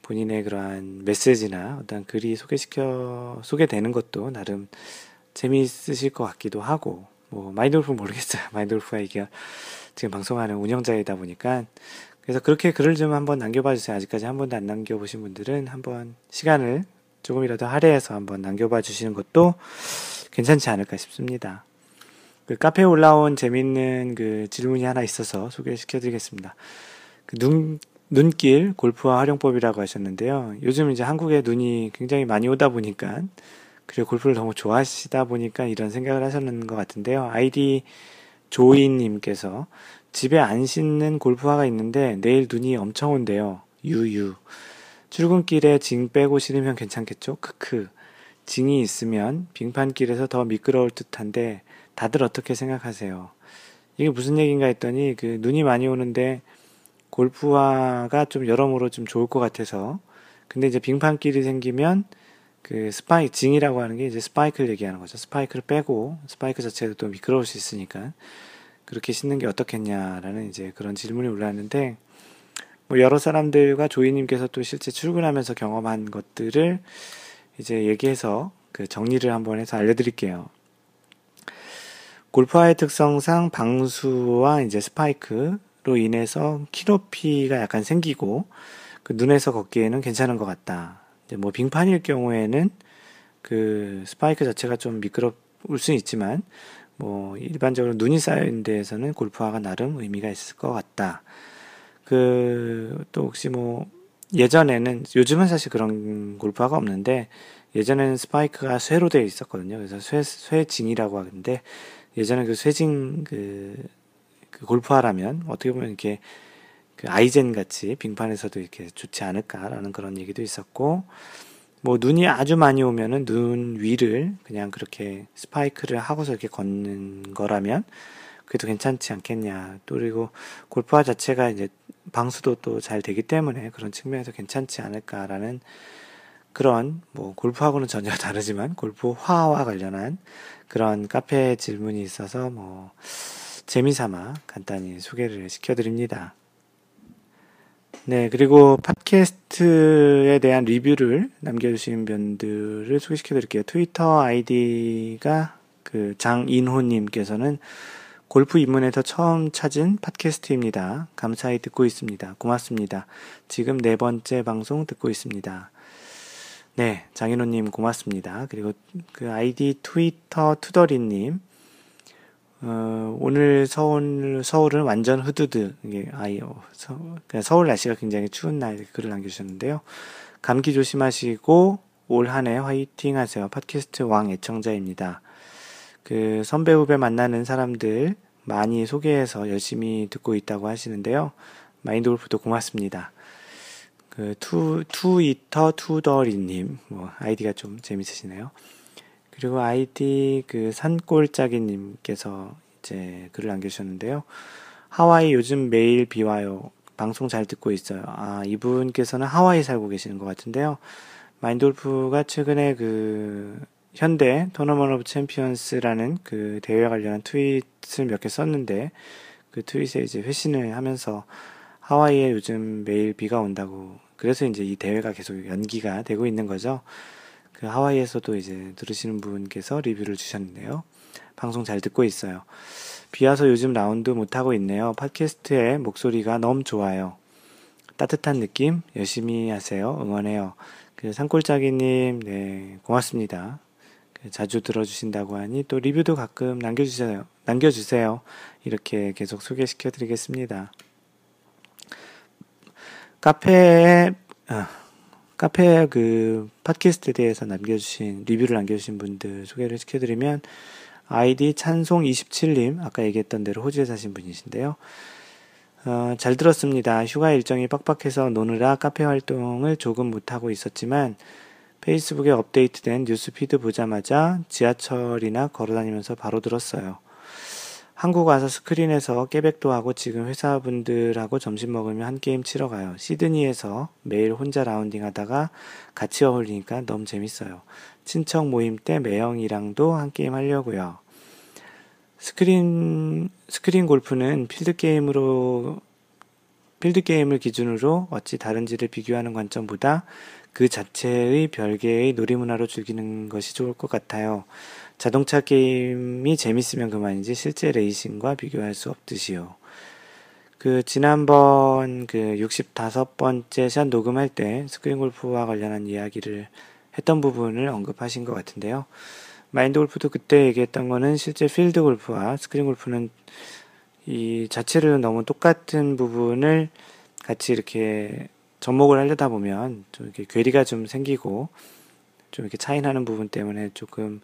본인의 그러한 메시지나 어떤 글이 소개시켜, 소개되는 것도 나름 재미있으실 것 같기도 하고, 뭐, 마인드골프 모르겠어요. 마인드골프가 이게 지금 방송하는 운영자이다 보니까. 그래서 그렇게 글을 좀 한번 남겨봐 주세요. 아직까지 한 번도 안 남겨보신 분들은 한번 시간을 조금이라도 할애해서 한번 남겨봐 주시는 것도 괜찮지 않을까 싶습니다. 그 카페에 올라온 재밌는 그 질문이 하나 있어서 소개시켜 드리겠습니다. 그 눈, 눈길 골프화 활용법이라고 하셨는데요. 요즘 이제 한국에 눈이 굉장히 많이 오다 보니까, 그리고 골프를 너무 좋아하시다 보니까 이런 생각을 하셨는 것 같은데요. 아이디 조이님께서 집에 안 씻는 골프화가 있는데 내일 눈이 엄청 온대요. 유유. 출근길에 징 빼고 신으면 괜찮겠죠? 크크. 징이 있으면 빙판길에서 더 미끄러울 듯한데 다들 어떻게 생각하세요? 이게 무슨 얘기인가 했더니 그 눈이 많이 오는데 골프화가 좀 여러모로 좀 좋을 것 같아서 근데 이제 빙판길이 생기면 그 스파이크 징이라고 하는 게 이제 스파이크를 얘기하는 거죠. 스파이크를 빼고 스파이크 자체도 또 미끄러울 수 있으니까 그렇게 신는 게 어떻겠냐라는 이제 그런 질문이 올라왔는데 뭐 여러 사람들과 조이님께서 또 실제 출근하면서 경험한 것들을 이제 얘기해서 그 정리를 한번 해서 알려드릴게요. 골프화의 특성상 방수와 이제 스파이크로 인해서 키높이가 약간 생기고 그 눈에서 걷기에는 괜찮은 것 같다. 이제 뭐 빙판일 경우에는 그 스파이크 자체가 좀 미끄러울 수는 있지만 뭐 일반적으로 눈이 쌓인 데에서는 골프화가 나름 의미가 있을 것 같다. 그 또 혹시 뭐 예전에는 요즘은 사실 그런 골프화가 없는데 예전에는 스파이크가 쇠로 되어 있었거든요. 그래서 쇠 쇠징이라고 하는데 예전에 그 쇠징 그, 그 골프화라면 어떻게 보면 이렇게 그 아이젠 같이 빙판에서도 이렇게 좋지 않을까라는 그런 얘기도 있었고 뭐 눈이 아주 많이 오면은 눈 위를 그냥 그렇게 스파이크를 하고서 이렇게 걷는 거라면 그래도 괜찮지 않겠냐. 또 그리고 골프화 자체가 이제 방수도 또 잘 되기 때문에 그런 측면에서 괜찮지 않을까라는 그런 뭐 골프하고는 전혀 다르지만 골프화와 관련한 그런 카페 질문이 있어서 뭐 재미삼아 간단히 소개를 시켜드립니다. 네, 그리고 팟캐스트에 대한 리뷰를 남겨주신 분들을 소개시켜 드릴게요. 트위터 아이디가 그 장인호님께서는 골프 입문에서 처음 찾은 팟캐스트입니다. 감사히 듣고 있습니다. 고맙습니다. 지금 네 번째 방송 듣고 있습니다. 네, 장인호님 고맙습니다. 그리고 그 아이디 트위터 투더리님, 어, 오늘 서울, 서울은 완전 흐드드, 이게, 아이, 어, 서, 서울 날씨가 굉장히 추운 날 글을 남겨주셨는데요. 감기 조심하시고, 올 한 해 화이팅 하세요. 팟캐스트 왕 애청자입니다. 그 선배 후배 만나는 사람들 많이 소개해서 열심히 듣고 있다고 하시는데요. 마인드 골프도 고맙습니다. 그 투, 투이터 투더리님, 뭐, 아이디가 좀 재밌으시네요. 그리고 아이디 그 산골짜기님께서 이제 글을 남겨주셨는데요. 하와이 요즘 매일 비 와요. 방송 잘 듣고 있어요. 아, 이분께서는 하와이 살고 계시는 것 같은데요. 마인드 골프가 최근에 그 현대 Tournament of Champions라는 그 대회와 관련한 트윗을 몇 개 썼는데 그 트윗에 이제 회신을 하면서 하와이에 요즘 매일 비가 온다고 그래서 이제 이 대회가 계속 연기가 되고 있는 거죠. 그 하와이에서도 이제 들으시는 분께서 리뷰를 주셨는데요. 방송 잘 듣고 있어요. 비 와서 요즘 라운드 못하고 있네요. 팟캐스트의 목소리가 너무 좋아요. 따뜻한 느낌 열심히 하세요. 응원해요. 그 산골짜기님, 네, 고맙습니다. 그 자주 들어주신다고 하니 또 리뷰도 가끔 남겨주세요. 남겨주세요. 이렇게 계속 소개시켜 드리겠습니다. 카페에, 아, 카페 그 팟캐스트에 대해서 남겨주신 리뷰를 남겨주신 분들 소개를 시켜드리면 아이디 찬송27님 아까 얘기했던 대로 호주에 사신 분이신데요. 어, 잘 들었습니다. 휴가 일정이 빡빡해서 노느라 카페 활동을 조금 못하고 있었지만 페이스북에 업데이트된 뉴스피드 보자마자 지하철이나 걸어다니면서 바로 들었어요. 한국 와서 스크린에서 깨백도 하고 지금 회사분들하고 점심 먹으며 한 게임 치러 가요. 시드니에서 매일 혼자 라운딩 하다가 같이 어울리니까 너무 재밌어요. 친척 모임 때 매형이랑도 한 게임 하려고요. 스크린, 스크린 골프는 필드 게임으로, 필드 게임을 기준으로 어찌 다른지를 비교하는 관점보다 그 자체의 별개의 놀이 문화로 즐기는 것이 좋을 것 같아요. 자동차 게임이 재밌으면 그만이지 실제 레이싱과 비교할 수 없듯이요. 그 지난번 그 65번째 샷 녹음할 때 스크린 골프와 관련한 이야기를 했던 부분을 언급하신 것 같은데요. 마인드 골프도 그때 얘기했던 거는 실제 필드 골프와 스크린 골프는 이 자체를 너무 똑같은 부분을 같이 이렇게 접목을 하려다 보면 좀 이렇게 괴리가 좀 생기고 좀 이렇게 차이 나는 부분 때문에 조금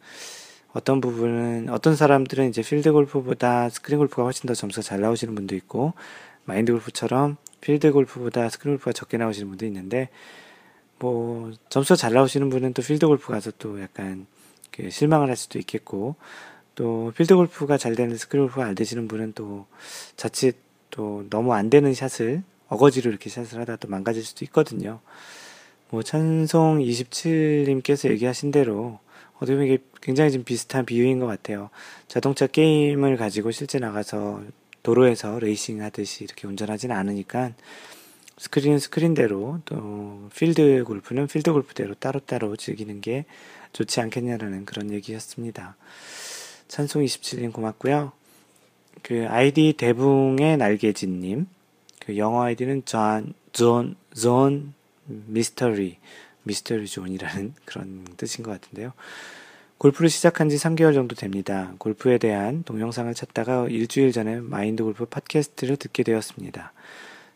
어떤 부분은 어떤 사람들은 이제 필드 골프보다 스크린 골프가 훨씬 더 점수가 잘 나오시는 분도 있고 마인드 골프처럼 필드 골프보다 스크린 골프가 적게 나오시는 분도 있는데 뭐 점수가 잘 나오시는 분은 또 필드 골프 가서 또 약간 그 실망을 할 수도 있겠고 또 필드 골프가 잘 되는 스크린 골프가 안 되시는 분은 또 자칫 또 너무 안 되는 샷을 어거지로 이렇게 샷을 하다 또 망가질 수도 있거든요. 뭐 찬송 27님께서 얘기하신 대로 어떻게 보면 이게 굉장히 좀 비슷한 비유인 것 같아요. 자동차 게임을 가지고 실제 나가서 도로에서 레이싱 하듯이 이렇게 운전하지는 않으니까 스크린은 스크린대로 또 필드 골프는 필드 골프대로 따로따로 즐기는 게 좋지 않겠냐라는 그런 얘기였습니다. 찬송 27님 고맙고요. 그 아이디 대붕의 날개진님 그 영어 아이디는 존, 존, 존 미스터리 미스터리 존이라는 그런 뜻인 것 같은데요. 골프를 시작한 지 3개월 정도 됩니다. 골프에 대한 동영상을 찾다가 일주일 전에 마인드 골프 팟캐스트를 듣게 되었습니다.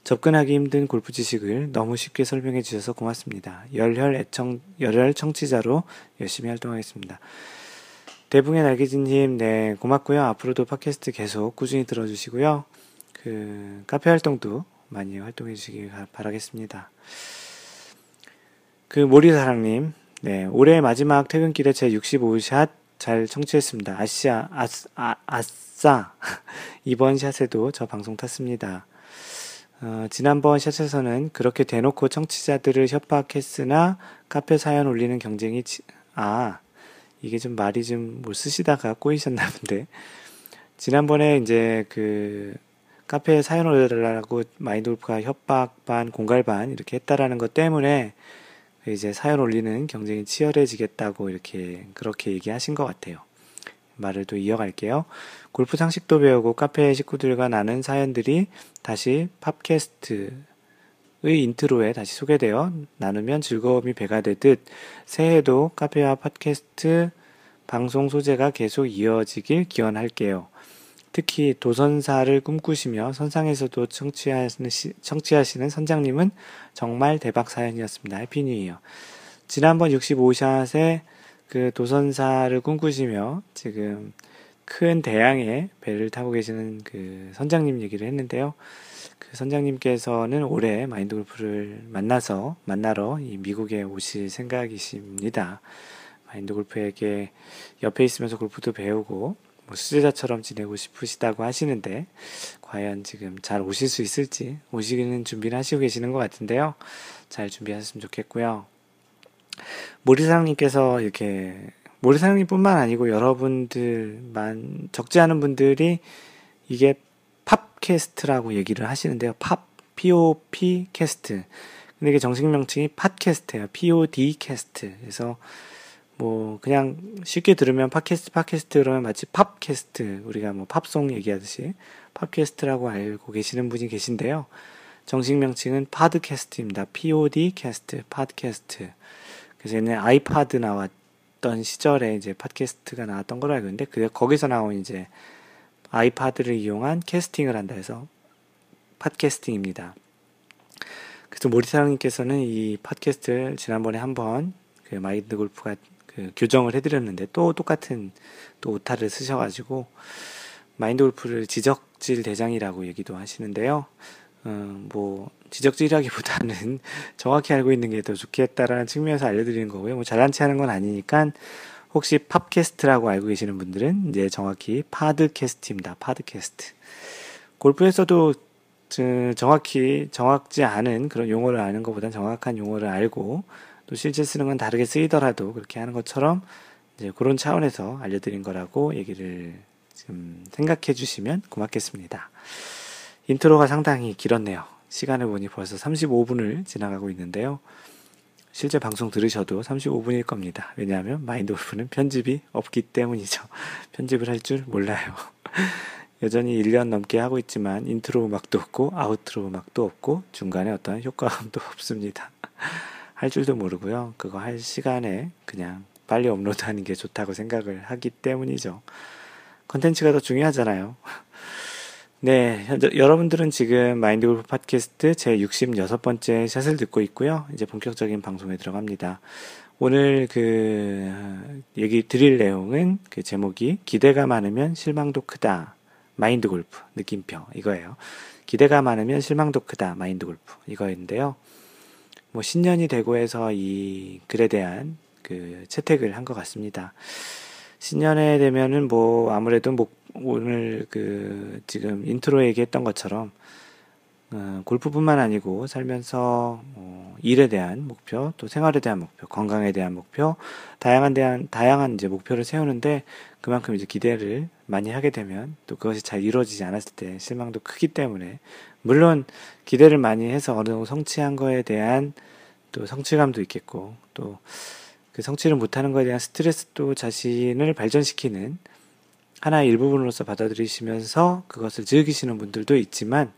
접근하기 힘든 골프 지식을 너무 쉽게 설명해 주셔서 고맙습니다. 열혈 애청, 열혈 청취자로 열심히 활동하겠습니다. 대붕의 날개진님, 네, 고맙고요. 앞으로도 팟캐스트 계속 꾸준히 들어주시고요. 그, 카페 활동도 많이 활동해 주시기 바라겠습니다. 그 모리사랑님, 네, 올해 마지막 퇴근길에 제 65샷 잘 청취했습니다. 아시아, 아스, 아, 아싸. 이번 샷에도 저 방송 탔습니다. 어, 지난번 샷에서는 그렇게 대놓고 청취자들을 협박했으나 카페 사연 올리는 경쟁이, 지, 아, 이게 좀 말이 좀 못 쓰시다가 꼬이셨나 본데. 지난번에 이제 그 카페에 사연 올려달라고 마인돌프가 협박 반, 공갈 반 이렇게 했다라는 것 때문에 이제 사연 올리는 경쟁이 치열해지겠다고 이렇게 그렇게 얘기하신 것 같아요. 말을 또 이어갈게요. 골프 상식도 배우고 카페 식구들과 나눈 사연들이 다시 팝캐스트의 인트로에 다시 소개되어 나누면 즐거움이 배가 되듯 새해도 카페와 팟캐스트 방송 소재가 계속 이어지길 기원할게요. 특히 도선사를 꿈꾸시며 선상에서도 청취하시는, 청취하시는 선장님은 정말 대박 사연이었습니다. Happy New Year. 지난번 65샷에 그 도선사를 꿈꾸시며 지금 큰 대양의 배를 타고 계시는 그 선장님 얘기를 했는데요. 그 선장님께서는 올해 마인드 골프를 만나서 만나러 이 미국에 오실 생각이십니다. 마인드 골프에게 옆에 있으면서 골프도 배우고 뭐 수제자처럼 지내고 싶으시다고 하시는데 과연 지금 잘 오실 수 있을지 오시기는 준비를 하시고 계시는 것 같은데요. 잘 준비하셨으면 좋겠고요. 모리사장님께서 이렇게 모리사장님뿐만 아니고 여러분들만 적지 않은 분들이 이게 팝캐스트라고 얘기를 하시는데요. 팝 POP 캐스트. 근데 이게 정식 명칭이 팟캐스트예요. POD 캐스트. 그래서 뭐 그냥 쉽게 들으면 팟캐스트 팟캐스트 그러면 마치 팝캐스트 우리가 뭐 팝송 얘기하듯이 팝캐스트라고 알고 계시는 분이 계신데요. 정식 명칭은 파드캐스트입니다. POD 캐스트, 팟캐스트. 그래서 옛날 아이파드 나왔던 시절에 이제 팟캐스트가 나왔던 걸로 알고 있는데 그 거기서 나온 이제 아이파드를 이용한 캐스팅을 한다 해서 팟캐스팅입니다. 그래서 모리사랑님께서는 이 팟캐스트를 지난번에 한번 그 마인드 골프가 그 교정을 해드렸는데 또 똑같은 또 오타를 쓰셔가지고 마인드 골프를 지적질 대장이라고 얘기도 하시는데요. 어, 뭐 지적질하기보다는 정확히 알고 있는 게 더 좋겠다라는 측면에서 알려드리는 거고요. 뭐 잘난 체 하는 건 아니니까 혹시 팝캐스트라고 알고 계시는 분들은 이제 정확히 파드캐스트입니다. 파드캐스트. 골프에서도 정확히 정확지 않은 그런 용어를 아는 것보다 정확한 용어를 알고 또 실제 쓰는 건 다르게 쓰이더라도 그렇게 하는 것처럼 이제 그런 차원에서 알려드린 거라고 얘기를 좀 생각해 주시면 고맙겠습니다. 인트로가 상당히 길었네요. 시간을 보니 벌써 35분을 지나가고 있는데요. 실제 방송 들으셔도 35분일 겁니다. 왜냐하면 마인드 골프는 편집이 없기 때문이죠. 편집을 할 줄 몰라요. 여전히 1년 넘게 하고 있지만 인트로 음악도 없고 아우트로 음악도 없고 중간에 어떤 효과음도 없습니다. 할 줄도 모르고요. 그거 할 시간에 그냥 빨리 업로드하는 게 좋다고 생각을 하기 때문이죠. 컨텐츠가 더 중요하잖아요. 네, 여러분들은 지금 마인드 골프 팟캐스트 제 66번째 샷을 듣고 있고요. 이제 본격적인 방송에 들어갑니다. 오늘 그 얘기 드릴 내용은 그 제목이 기대가 많으면 실망도 크다. 마인드 골프 느낌표 이거예요. 기대가 많으면 실망도 크다. 마인드 골프 이거인데요. 뭐 신년이 되고 해서 이 글에 대한 그 채택을 한 것 같습니다. 신년에 되면은 뭐 아무래도 뭐 오늘 그 지금 인트로 얘기했던 것처럼 어, 골프뿐만 아니고 살면서 어, 일에 대한 목표, 또 생활에 대한 목표, 건강에 대한 목표, 다양한 대한 다양한 이제 목표를 세우는데 그만큼 이제 기대를 많이 하게 되면 또 그것이 잘 이루어지지 않았을 때 실망도 크기 때문에 물론 기대를 많이 해서 어느 정도 성취한 거에 대한 또 성취감도 있겠고 또 그 성취를 못하는 거에 대한 스트레스도 자신을 발전시키는 하나의 일부분으로서 받아들이시면서 그것을 즐기시는 분들도 있지만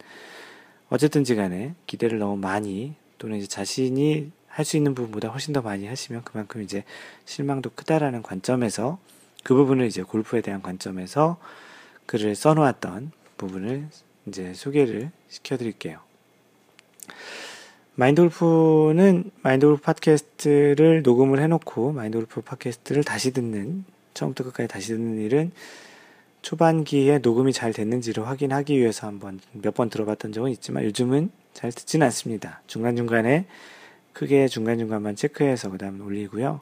어쨌든지 간에 기대를 너무 많이 또는 이제 자신이 할 수 있는 부분보다 훨씬 더 많이 하시면 그만큼 이제 실망도 크다라는 관점에서 그 부분을 이제 골프에 대한 관점에서 글을 써놓았던 부분을 이제 소개를 시켜드릴게요. 마인드 골프 팟캐스트를 녹음을 해놓고 마인드 골프 팟캐스트를 다시 듣는 처음부터 끝까지 다시 듣는 일은 초반기에 녹음이 잘 됐는지를 확인하기 위해서 한번 몇 번 들어봤던 적은 있지만 요즘은 잘 듣진 않습니다. 중간중간에 크게 중간중간만 체크해서 그 다음 올리고요.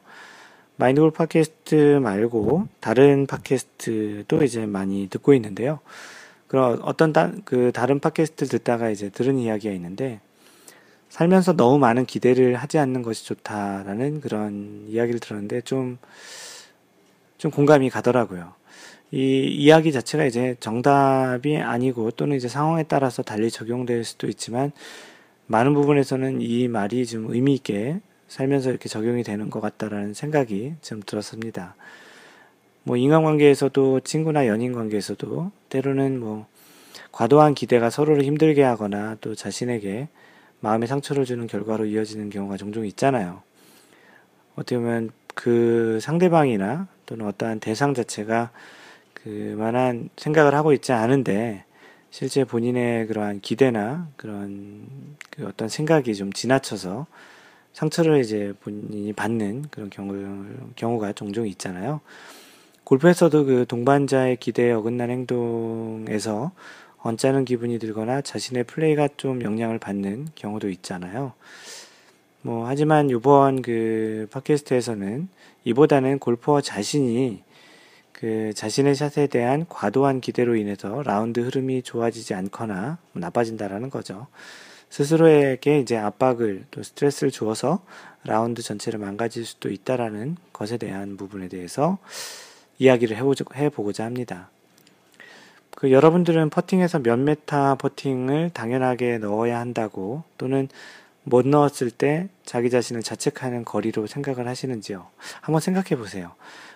마인드골 팟캐스트 말고 다른 팟캐스트도 이제 많이 듣고 있는데요. 그런 어떤 다, 그 다른 팟캐스트 듣다가 이제 들은 이야기가 있는데 살면서 너무 많은 기대를 하지 않는 것이 좋다라는 그런 이야기를 들었는데 좀, 좀 공감이 가더라고요. 이 이야기 자체가 이제 정답이 아니고 또는 이제 상황에 따라서 달리 적용될 수도 있지만 많은 부분에서는 이 말이 좀 의미 있게 살면서 이렇게 적용이 되는 것 같다라는 생각이 좀 들었습니다. 뭐 인간관계에서도 친구나 연인 관계에서도 때로는 뭐 과도한 기대가 서로를 힘들게 하거나 또 자신에게 마음의 상처를 주는 결과로 이어지는 경우가 종종 있잖아요. 어떻게 보면 그 상대방이나 또는 어떠한 대상 자체가 그만한 생각을 하고 있지 않은데 실제 본인의 그러한 기대나 그런 그 어떤 생각이 좀 지나쳐서 상처를 이제 본인이 받는 그런 경우, 경우가 종종 있잖아요. 골프에서도 그 동반자의 기대에 어긋난 행동에서 언짢은 기분이 들거나 자신의 플레이가 좀 영향을 받는 경우도 있잖아요. 뭐, 하지만 이번 그 팟캐스트에서는 이보다는 골퍼 자신이 그 자신의 샷에 대한 과도한 기대로 인해서 라운드 흐름이 좋아지지 않거나 나빠진다라는 거죠. 스스로에게 이제 압박을 또 스트레스를 주어서 라운드 전체를 망가질 수도 있다라는 것에 대한 부분에 대해서 이야기를 해보고자 합니다. 그 여러분들은 퍼팅에서 몇 메타 퍼팅을 당연하게 넣어야 한다고 또는 못 넣었을 때 자기 자신을 자책하는 거리로 생각을 하시는지요? 한번 생각해 보세요.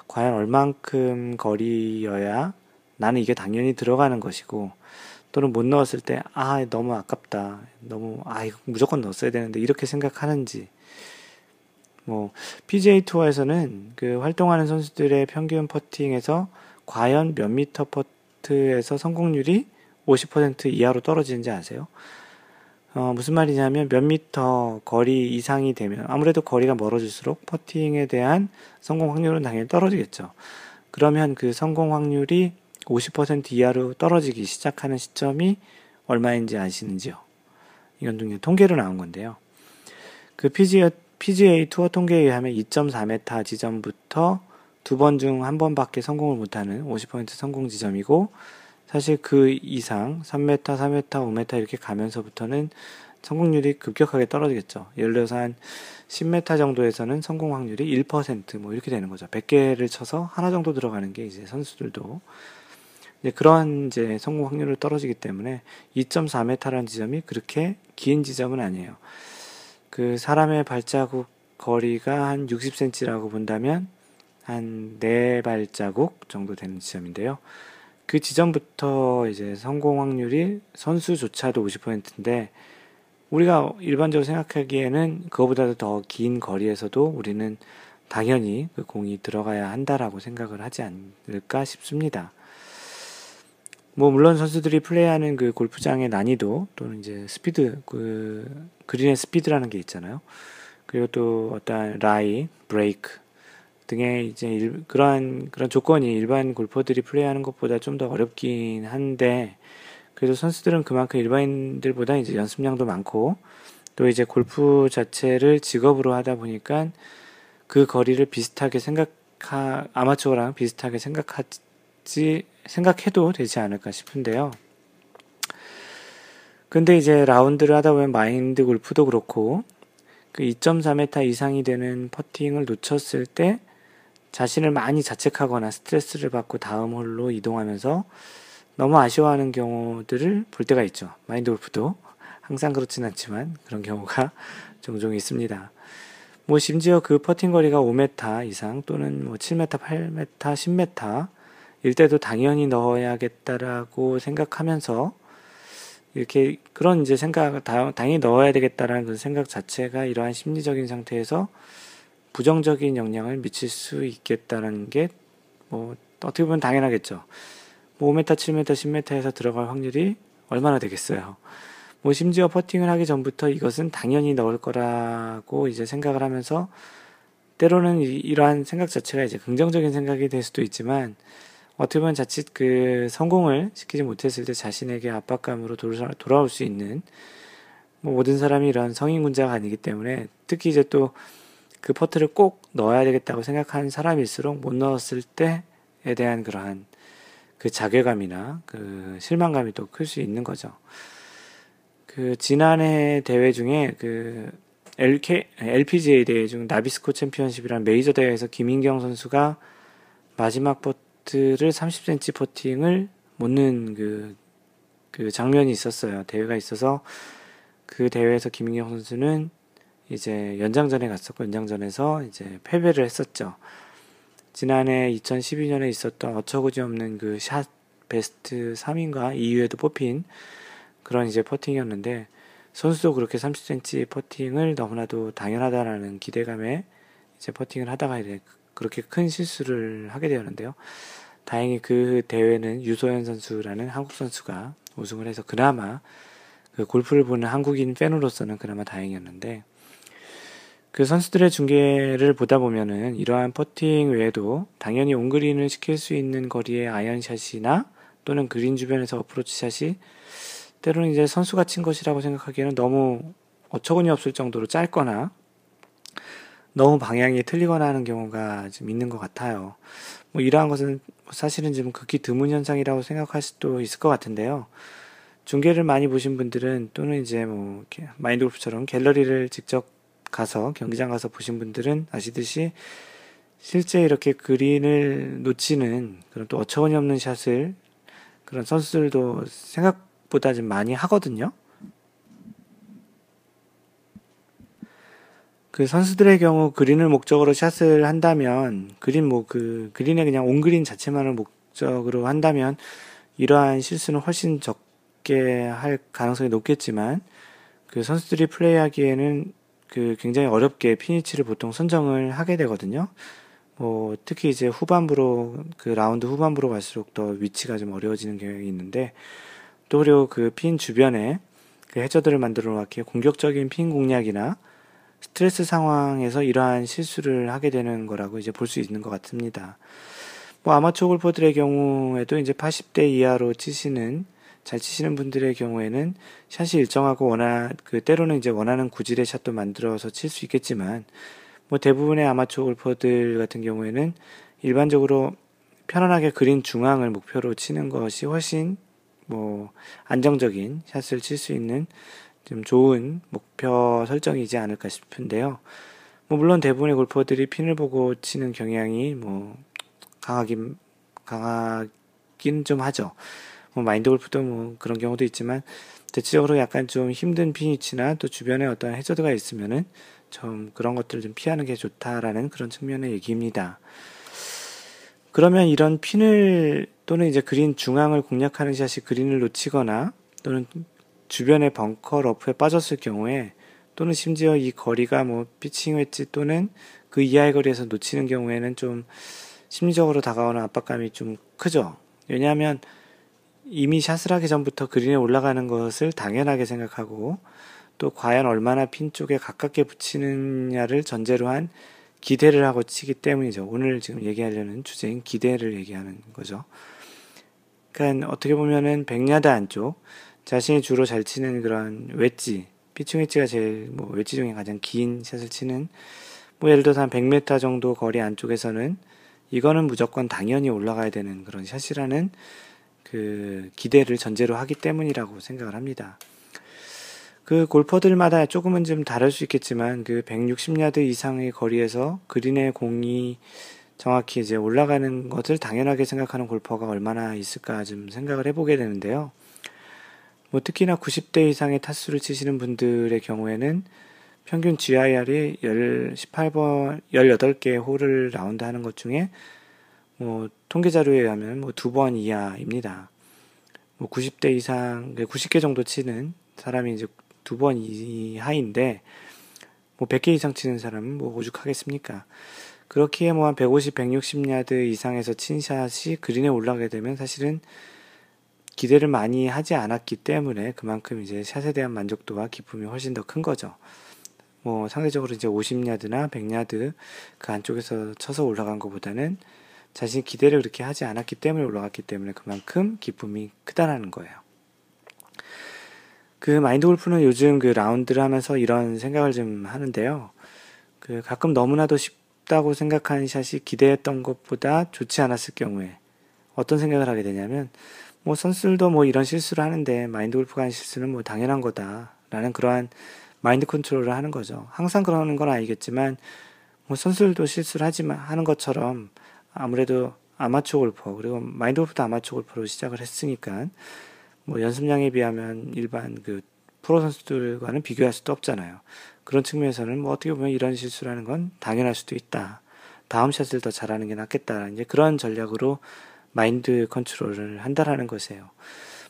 과연 얼만큼 거리여야 나는 이게 당연히 들어가는 것이고 또는 못 넣었을 때 아 너무 아깝다 너무 아 이거 무조건 넣었어야 되는데 이렇게 생각하는지 뭐 PGA 투어에서는 그 활동하는 선수들의 평균 퍼팅에서 과연 몇 미터 퍼트에서 성공률이 50% 이하로 떨어지는지 아세요? 어, 무슨 말이냐면 몇 미터 거리 이상이 되면 아무래도 거리가 멀어질수록 퍼팅에 대한 성공 확률은 당연히 떨어지겠죠. 그러면 그 성공 확률이 50% 이하로 떨어지기 시작하는 시점이 얼마인지 아시는지요? 이건 좀 통계로 나온 건데요. 그 PGA, PGA 투어 통계에 의하면 2.4m 지점부터 두 번 중 한 번밖에 성공을 못하는 50% 성공 지점이고 사실 그 이상 3m, 4m, 5m 이렇게 가면서부터는 성공률이 급격하게 떨어지겠죠. 예를 들어서 한 10m 정도에서는 성공 확률이 1%뭐 이렇게 되는 거죠. 100개를 쳐서 하나 정도 들어가는 게 이제 선수들도 이제 그러한 이제 성공 확률을 떨어지기 때문에 2.4m라는 지점이 그렇게 긴 지점은 아니에요. 그 사람의 발자국 거리가 한 60cm라고 본다면 한 4발자국 정도 되는 지점인데요. 그 지점부터 이제 성공 확률이 선수조차도 50%인데 우리가 일반적으로 생각하기에는 그거보다도 더 긴 거리에서도 우리는 당연히 그 공이 들어가야 한다라고 생각을 하지 않을까 싶습니다. 뭐 물론 선수들이 플레이하는 그 골프장의 난이도 또는 이제 스피드 그 그린의 스피드라는 게 있잖아요. 그리고 또 어떤 라이, 브레이크 등의 이제 일, 그러한 그런 조건이 일반 골퍼들이 플레이하는 것보다 좀 더 어렵긴 한데 그래도 선수들은 그만큼 일반인들보다 이제 연습량도 많고 또 이제 골프 자체를 직업으로 하다 보니까 그 거리를 비슷하게 생각하 아마추어랑 비슷하게 생각하지 생각해도 되지 않을까 싶은데요. 근데 이제 라운드를 하다 보면 마인드 골프도 그렇고 그 2.4m 이상이 되는 퍼팅을 놓쳤을 때 자신을 많이 자책하거나 스트레스를 받고 다음 홀로 이동하면서 너무 아쉬워하는 경우들을 볼 때가 있죠. 마인드 골프도 항상 그렇진 않지만 그런 경우가 종종 있습니다. 뭐 심지어 그 퍼팅 거리가 5m 이상 또는 뭐 7m, 8m, 10m 일 때도 당연히 넣어야겠다라고 생각하면서 이렇게 그런 이제 생각 당연히 넣어야 되겠다라는 그 생각 자체가 이러한 심리적인 상태에서 부정적인 영향을 미칠 수 있겠다는 게 뭐 어떻게 보면 당연하겠죠. 뭐 5m, 7m, 10m에서 들어갈 확률이 얼마나 되겠어요. 뭐 심지어 퍼팅을 하기 전부터 이것은 당연히 넣을 거라고 이제 생각을 하면서 때로는 이 러한 생각 자체가 이제 긍정적인 생각이 될 수도 있지만 어떻게 보면 자칫 그 성공을 시키지 못했을 때 자신에게 압박감으로 돌아올 수 있는 뭐 모든 사람이 이런 성인군자가 아니기 때문에 특히 이제 또 그 퍼트를 꼭 넣어야 되겠다고 생각하는 사람일수록 못 넣었을 때에 대한 그러한 그 자괴감이나 그 실망감이 또 클 수 있는 거죠. 그 지난해 대회 중에 그 LK, LPGA 대회 중 나비스코 챔피언십이란 메이저 대회에서 김인경 선수가 마지막 퍼트 퍼트를 30cm 퍼팅을 못 넣은 그, 그 장면이 있었어요. 대회가 있어서 그 대회에서 김인경 선수는 이제 연장전에 갔었고 연장전에서 이제 패배를 했었죠. 지난해 2012년에 있었던 어처구니 없는 그 샷 베스트 3인가 2위에도 뽑힌 그런 이제 퍼팅이었는데 선수도 그렇게 30cm 퍼팅을 너무나도 당연하다라는 기대감에 이제 퍼팅을 하다가 이제 그렇게 큰 실수를 하게 되었는데요. 다행히 그 대회는 유소연 선수라는 한국 선수가 우승을 해서 그나마 그 골프를 보는 한국인 팬으로서는 그나마 다행이었는데 그 선수들의 중계를 보다 보면은 이러한 퍼팅 외에도 당연히 온그린을 시킬 수 있는 거리의 아이언샷이나 또는 그린 주변에서 어프로치 샷이 때로는 이제 선수가 친 것이라고 생각하기에는 너무 어처구니 없을 정도로 짧거나 너무 방향이 틀리거나 하는 경우가 좀 있는 것 같아요. 뭐 이러한 것은 사실은 지금 극히 드문 현상이라고 생각할 수도 있을 것 같은데요. 중계를 많이 보신 분들은 또는 이제 뭐 마인드 골프처럼 갤러리를 직접 가서 경기장 가서 보신 분들은 아시듯이 실제 이렇게 그린을 놓치는 그런 또 어처구니 없는 샷을 그런 선수들도 생각보다 좀 많이 하거든요. 그 선수들의 경우 그린을 목적으로 샷을 한다면 그린 뭐 그 그린에 그냥 온 그린 자체만을 목적으로 한다면 이러한 실수는 훨씬 적게 할 가능성이 높겠지만 그 선수들이 플레이하기에는 그 굉장히 어렵게 피니치를 보통 선정을 하게 되거든요. 뭐 특히 이제 후반부로 그 라운드 후반부로 갈수록 더 위치가 좀 어려워지는 경향이 있는데 또 그리고 그 핀 주변에 그 해저들을 만들어 놓기에 공격적인 핀 공략이나 스트레스 상황에서 이러한 실수를 하게 되는 거라고 이제 볼 수 있는 것 같습니다. 뭐 아마추어 골퍼들의 경우에도 이제 80대 이하로 치시는 잘 치시는 분들의 경우에는 샷이 일정하고 원하 그 때로는 이제 원하는 구질의 샷도 만들어서 칠 수 있겠지만 뭐 대부분의 아마추어 골퍼들 같은 경우에는 일반적으로 편안하게 그린 중앙을 목표로 치는 것이 훨씬 뭐 안정적인 샷을 칠 수 있는 좀 좋은 목표 설정이지 않을까 싶은데요. 뭐 물론 대부분의 골퍼들이 핀을 보고 치는 경향이 뭐 강하긴 강하긴 좀 하죠. 뭐 마인드 골프도 뭐 그런 경우도 있지만 대체적으로 약간 좀 힘든 피니치나 또 주변에 어떤 해저드가 있으면은 좀 그런 것들을 좀 피하는 게 좋다라는 그런 측면의 얘기입니다. 그러면 이런 핀을 또는 이제 그린 중앙을 공략하는 샷이 그린을 놓치거나 또는 주변의 벙커 러프에 빠졌을 경우에 또는 심지어 이 거리가 뭐 피칭 웨지 또는 그 이하의 거리에서 놓치는 경우에는 좀 심리적으로 다가오는 압박감이 좀 크죠. 왜냐하면 이미 샷을 하기 전부터 그린에 올라가는 것을 당연하게 생각하고 또 과연 얼마나 핀 쪽에 가깝게 붙이느냐를 전제로 한 기대를 하고 치기 때문이죠. 오늘 지금 얘기하려는 주제인 기대를 얘기하는 거죠. 그러니까 어떻게 보면은 백야드 안쪽 자신이 주로 잘 치는 그런 웨지, 피칭 웨지가 제일 뭐 웨지 중에 가장 긴 샷을 치는 뭐 예를 들어서 한 100m 정도 거리 안쪽에서는 이거는 무조건 당연히 올라가야 되는 그런 샷이라는 그 기대를 전제로 하기 때문이라고 생각을 합니다. 그 골퍼들마다 조금은 좀 다를 수 있겠지만 그 160야드 이상의 거리에서 그린의 공이 정확히 이제 올라가는 것을 당연하게 생각하는 골퍼가 얼마나 있을까 좀 생각을 해보게 되는데요. 뭐 특히나 90대 이상의 타수를 치시는 분들의 경우에는 평균 GIR이 18번, 18개의 홀을 라운드 하는 것 중에 뭐 통계 자료에 의하면 뭐 두 번 이하입니다. 뭐 90대 이상, 90개 정도 치는 사람이 이제 두 번 이하인데 뭐 100개 이상 치는 사람은 뭐 오죽하겠습니까? 그렇기에 뭐 한 150, 160야드 이상에서 친 샷이 그린에 올라가게 되면 사실은 기대를 많이 하지 않았기 때문에 그만큼 이제 샷에 대한 만족도와 기쁨이 훨씬 더 큰 거죠. 뭐 상대적으로 이제 50야드나 100야드 그 안쪽에서 쳐서 올라간 것보다는 자신이 기대를 그렇게 하지 않았기 때문에 올라갔기 때문에 그만큼 기쁨이 크다라는 거예요. 그 마인드 골프는 요즘 그 라운드를 하면서 이런 생각을 좀 하는데요. 그 가끔 너무나도 쉽다고 생각한 샷이 기대했던 것보다 좋지 않았을 경우에 어떤 생각을 하게 되냐면 뭐 선수들도 뭐 이런 실수를 하는데 마인드 골프가 한 실수는 뭐 당연한 거다라는 그러한 마인드 컨트롤을 하는 거죠. 항상 그러는 건 아니겠지만 뭐 선수들도 실수를 하지만 하는 것처럼 아무래도 아마추어 골퍼 그리고 마인드 골프도 아마추어 골퍼로 시작을 했으니까 뭐 연습량에 비하면 일반 그 프로 선수들과는 비교할 수도 없잖아요. 그런 측면에서는 뭐 어떻게 보면 이런 실수라는 건 당연할 수도 있다. 다음 샷을 더 잘하는 게 낫겠다. 이제 그런 전략으로 마인드 컨트롤을 한다라는 것이에요.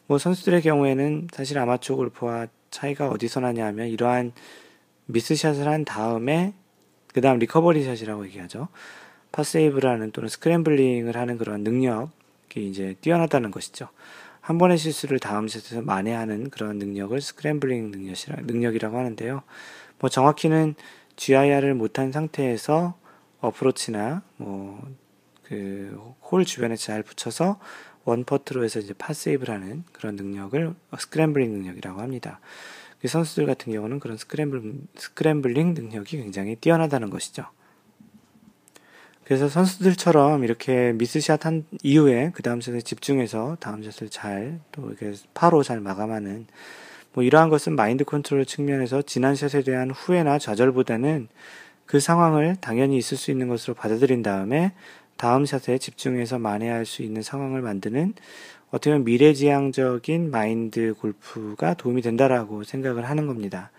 뭐 선수들의 경우에는 사실 아마추어 골퍼와 차이가 어디서 나냐 하면 이러한 미스샷을 한 다음에 그 다음 recovery shot이라고 얘기하죠. par save를 하는 또는 scrambling을 하는 그런 능력이 이제 뛰어나다는 것이죠. 한 번의 실수를 다음 샷에서 만회하는 그런 능력을 scrambling 능력이라, 능력이라고 하는데요. 뭐 정확히는 GIR을 못한 상태에서 어프로치나 뭐 그 홀 주변에 잘 붙여서 one putt로 해서 이제 par save를 하는 그런 능력을 scrambling 능력이라고 합니다. 그 선수들 같은 경우는 그런 scramble, scrambling 능력이 굉장히 뛰어나다는 것이죠. 그래서 선수들처럼 이렇게 미스샷 한 이후에 그 다음 샷에 집중해서 다음 샷을 잘 또 이렇게 파로 잘 마감하는 뭐 이러한 것은 마인드 컨트롤 측면에서 지난 샷에 대한 후회나 좌절보다는 그 상황을 당연히 있을 수 있는 것으로 받아들인 다음에 다음 샷에 집중해서 만회할 수 있는 상황을 만드는 어떻게 보면 미래지향적인 마인드 골프가 도움이 된다라고 생각을 하는 겁니다.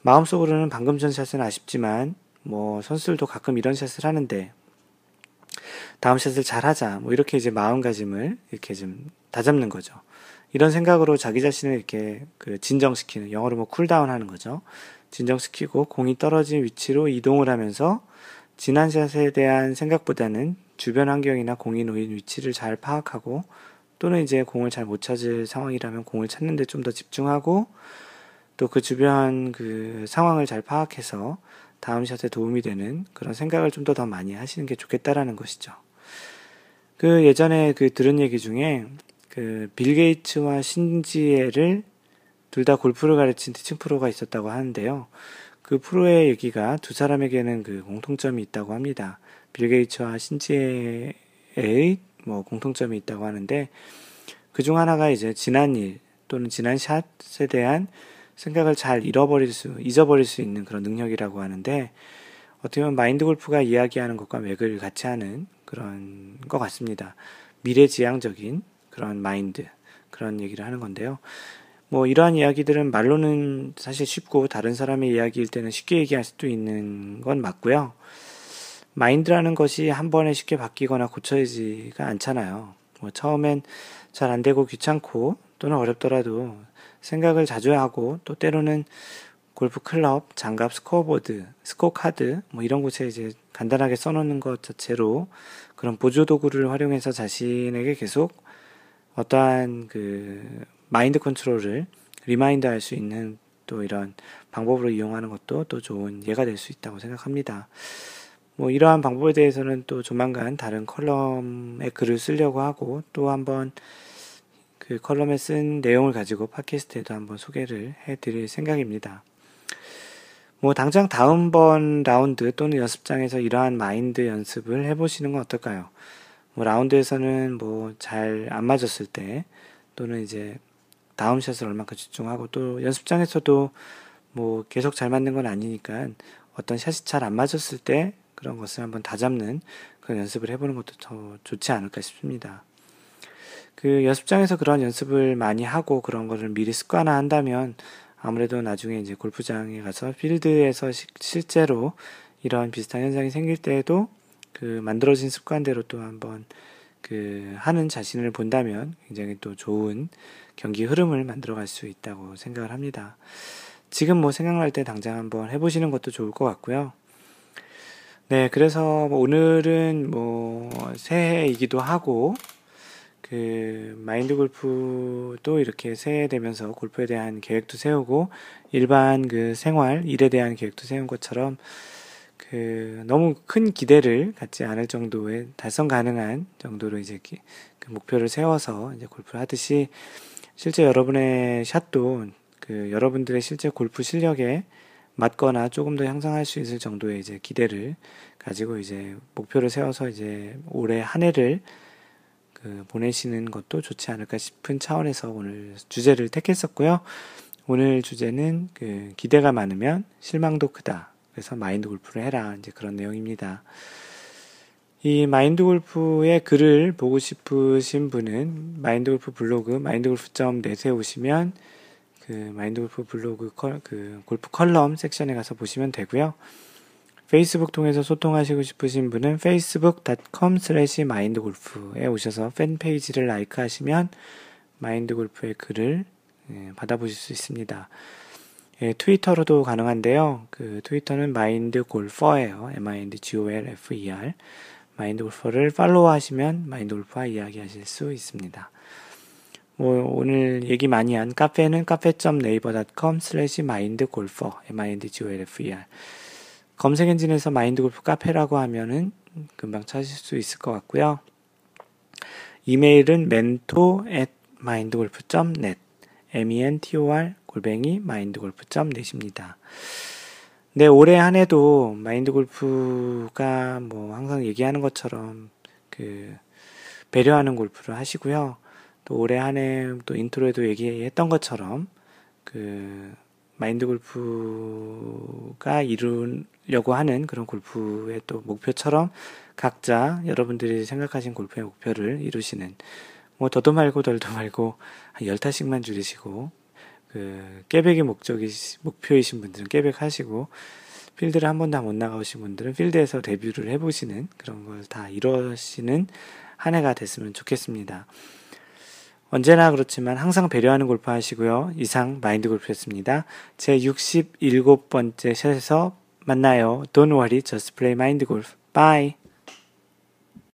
마음속으로는 방금 전 샷은 아쉽지만 뭐 선수들도 가끔 이런 샷을 하는데 다음 샷을 잘 하자. 뭐 이렇게 이제 마음가짐을 이렇게 좀 다잡는 거죠. 이런 생각으로 자기 자신을 이렇게 그 진정시키는 영어로 뭐 cool down 하는 거죠. 진정시키고 공이 떨어진 위치로 이동을 하면서 지난 샷에 대한 생각보다는 주변 환경이나 공이 놓인 위치를 잘 파악하고 또는 이제 공을 잘 못 찾을 상황이라면 공을 찾는데 좀 더 집중하고 또 그 주변 그 상황을 잘 파악해서 다음 샷에 도움이 되는 그런 생각을 좀 더 더 많이 하시는 게 좋겠다라는 것이죠. 그 예전에 그 들은 얘기 중에 그그빌 게이츠와 신지혜를 둘 다 골프를 가르친 티칭 프로가 있었다고 하는데요. 그 프로의 얘기가 두 사람에게는 그 공통점이 있다고 합니다. 빌 게이츠와 신지혜의 뭐 공통점이 있다고 하는데 그 중 하나가 이제 지난 일 또는 지난 샷에 대한 생각을 잘 잃어버릴 수, 잊어버릴 수 있는 그런 능력이라고 하는데 어떻게 보면 마인드 골프가 이야기하는 것과 맥을 같이 하는 그런 것 같습니다. 미래지향적인 그런 마인드, 그런 얘기를 하는 건데요. 뭐 이러한 이야기들은 말로는 사실 쉽고 다른 사람의 이야기일 때는 쉽게 얘기할 수도 있는 건 맞고요. 마인드라는 것이 한 번에 쉽게 바뀌거나 고쳐지지가 않잖아요. 뭐 처음엔 잘 안 되고 귀찮고 또는 어렵더라도 생각을 자주 하고 또 때로는 골프 클럽, 장갑, 스코어보드, 스코어 카드 뭐 이런 곳에 이제 간단하게 써놓는 것 자체로 그런 보조 도구를 활용해서 자신에게 계속 어떠한 그 마인드 컨트롤을 remind 할 수 있는 또 이런 방법으로 이용하는 것도 또 좋은 예가 될 수 있다고 생각합니다. 뭐 이러한 방법에 대해서는 또 조만간 다른 컬럼에 글을 쓰려고 하고 또 한번 그 컬럼에 쓴 내용을 가지고 팟캐스트에도 한번 소개를 해 드릴 생각입니다. 뭐 당장 다음번 라운드 또는 연습장에서 이러한 마인드 연습을 해보시는 건 어떨까요? 뭐 라운드에서는 뭐 잘 안 맞았을 때 또는 이제 다음 샷을 얼마큼 집중하고 또 연습장에서도 뭐 계속 잘 맞는 건 아니니까 어떤 샷이 잘 안 맞았을 때 그런 것을 한번 다 잡는 그런 연습을 해보는 것도 더 좋지 않을까 싶습니다. 그 연습장에서 그런 연습을 많이 하고 그런 거를 미리 습관화 한다면 아무래도 나중에 이제 골프장에 가서 필드에서 시, 실제로 이런 비슷한 현상이 생길 때에도 그 만들어진 습관대로 또 한번 그 하는 자신을 본다면 굉장히 또 좋은 경기 흐름을 만들어 갈 수 있다고 생각을 합니다. 지금 뭐 생각날 때 당장 한번 해보시는 것도 좋을 것 같고요. 네, 그래서 뭐 오늘은 뭐 새해이기도 하고 그 마인드 골프도 이렇게 새해 되면서 골프에 대한 계획도 세우고 일반 그 생활 일에 대한 계획도 세운 것처럼 그 너무 큰 기대를 갖지 않을 정도의 달성 가능한 정도로 이제 그 목표를 세워서 이제 골프를 하듯이 실제 여러분의 샷도 그 여러분들의 실제 골프 실력에 맞거나 조금 더 향상할 수 있을 정도의 이제 기대를 가지고 이제 목표를 세워서 이제 올해 한 해를 그 보내시는 것도 좋지 않을까 싶은 차원에서 오늘 주제를 택했었고요. 오늘 주제는 그 기대가 많으면 실망도 크다. 그래서 마인드 골프를 해라. 이제 그런 내용입니다. 이 마인드 골프의 글을 보고 싶으신 분은 마인드 골프 블로그 mindgolf.net에 오시면 그 마인드 골프 블로그 컬, 그 골프 컬럼 섹션에 가서 보시면 되고요. 페이스북 통해서 소통하시고 싶으신 분은 facebook.com slash mindgolf에 오셔서 fan page를 like 하시면 마인드골프의 글을 예, 받아보실 수 있습니다. 예, 트위터로도 가능한데요. 그 트위터는 마인드 골퍼예요. M-I-N-D-G-O-L-F-E-R. 마인드 골퍼를 follow 하시면 마인드골프와 이야기하실 수 있습니다. 뭐 오늘 얘기 많이 한 카페는 cafe.naver.com slash mindgolfer. M-I-N-D-G-O-L-F-E-R. 검색 엔진에서 마인드 골프 카페라고 하면은 금방 찾을 수 있을 것 같고요. 이메일은 mentor at mindgolf.net mentor 골뱅이 mindgolf.net입니다. 네, 올해 한 해도 마인드 골프가 뭐 항상 얘기하는 것처럼 그 배려하는 골프를 하시고요. 또 올해 한 해 또 인트로에도 얘기했던 것처럼 그 마인드 골프가 이루려고 하는 그런 골프의 또 목표처럼 각자 여러분들이 생각하신 골프의 목표를 이루시는 뭐 더도 말고 덜도 말고 한 열타씩만 줄이시고 그 깨백이 목적이 목표이신 분들은 깨백 하시고 필드를 한 번도 못 나가보신 분들은 필드에서 데뷔를 해보시는 그런 걸 다 이루시는 한 해가 됐으면 좋겠습니다. 언제나 그렇지만 항상 배려하는 골프 하시고요. 이상 마인드 골프였습니다. 제 67번째 샷에서 만나요. Don't worry, just play mind golf. Bye.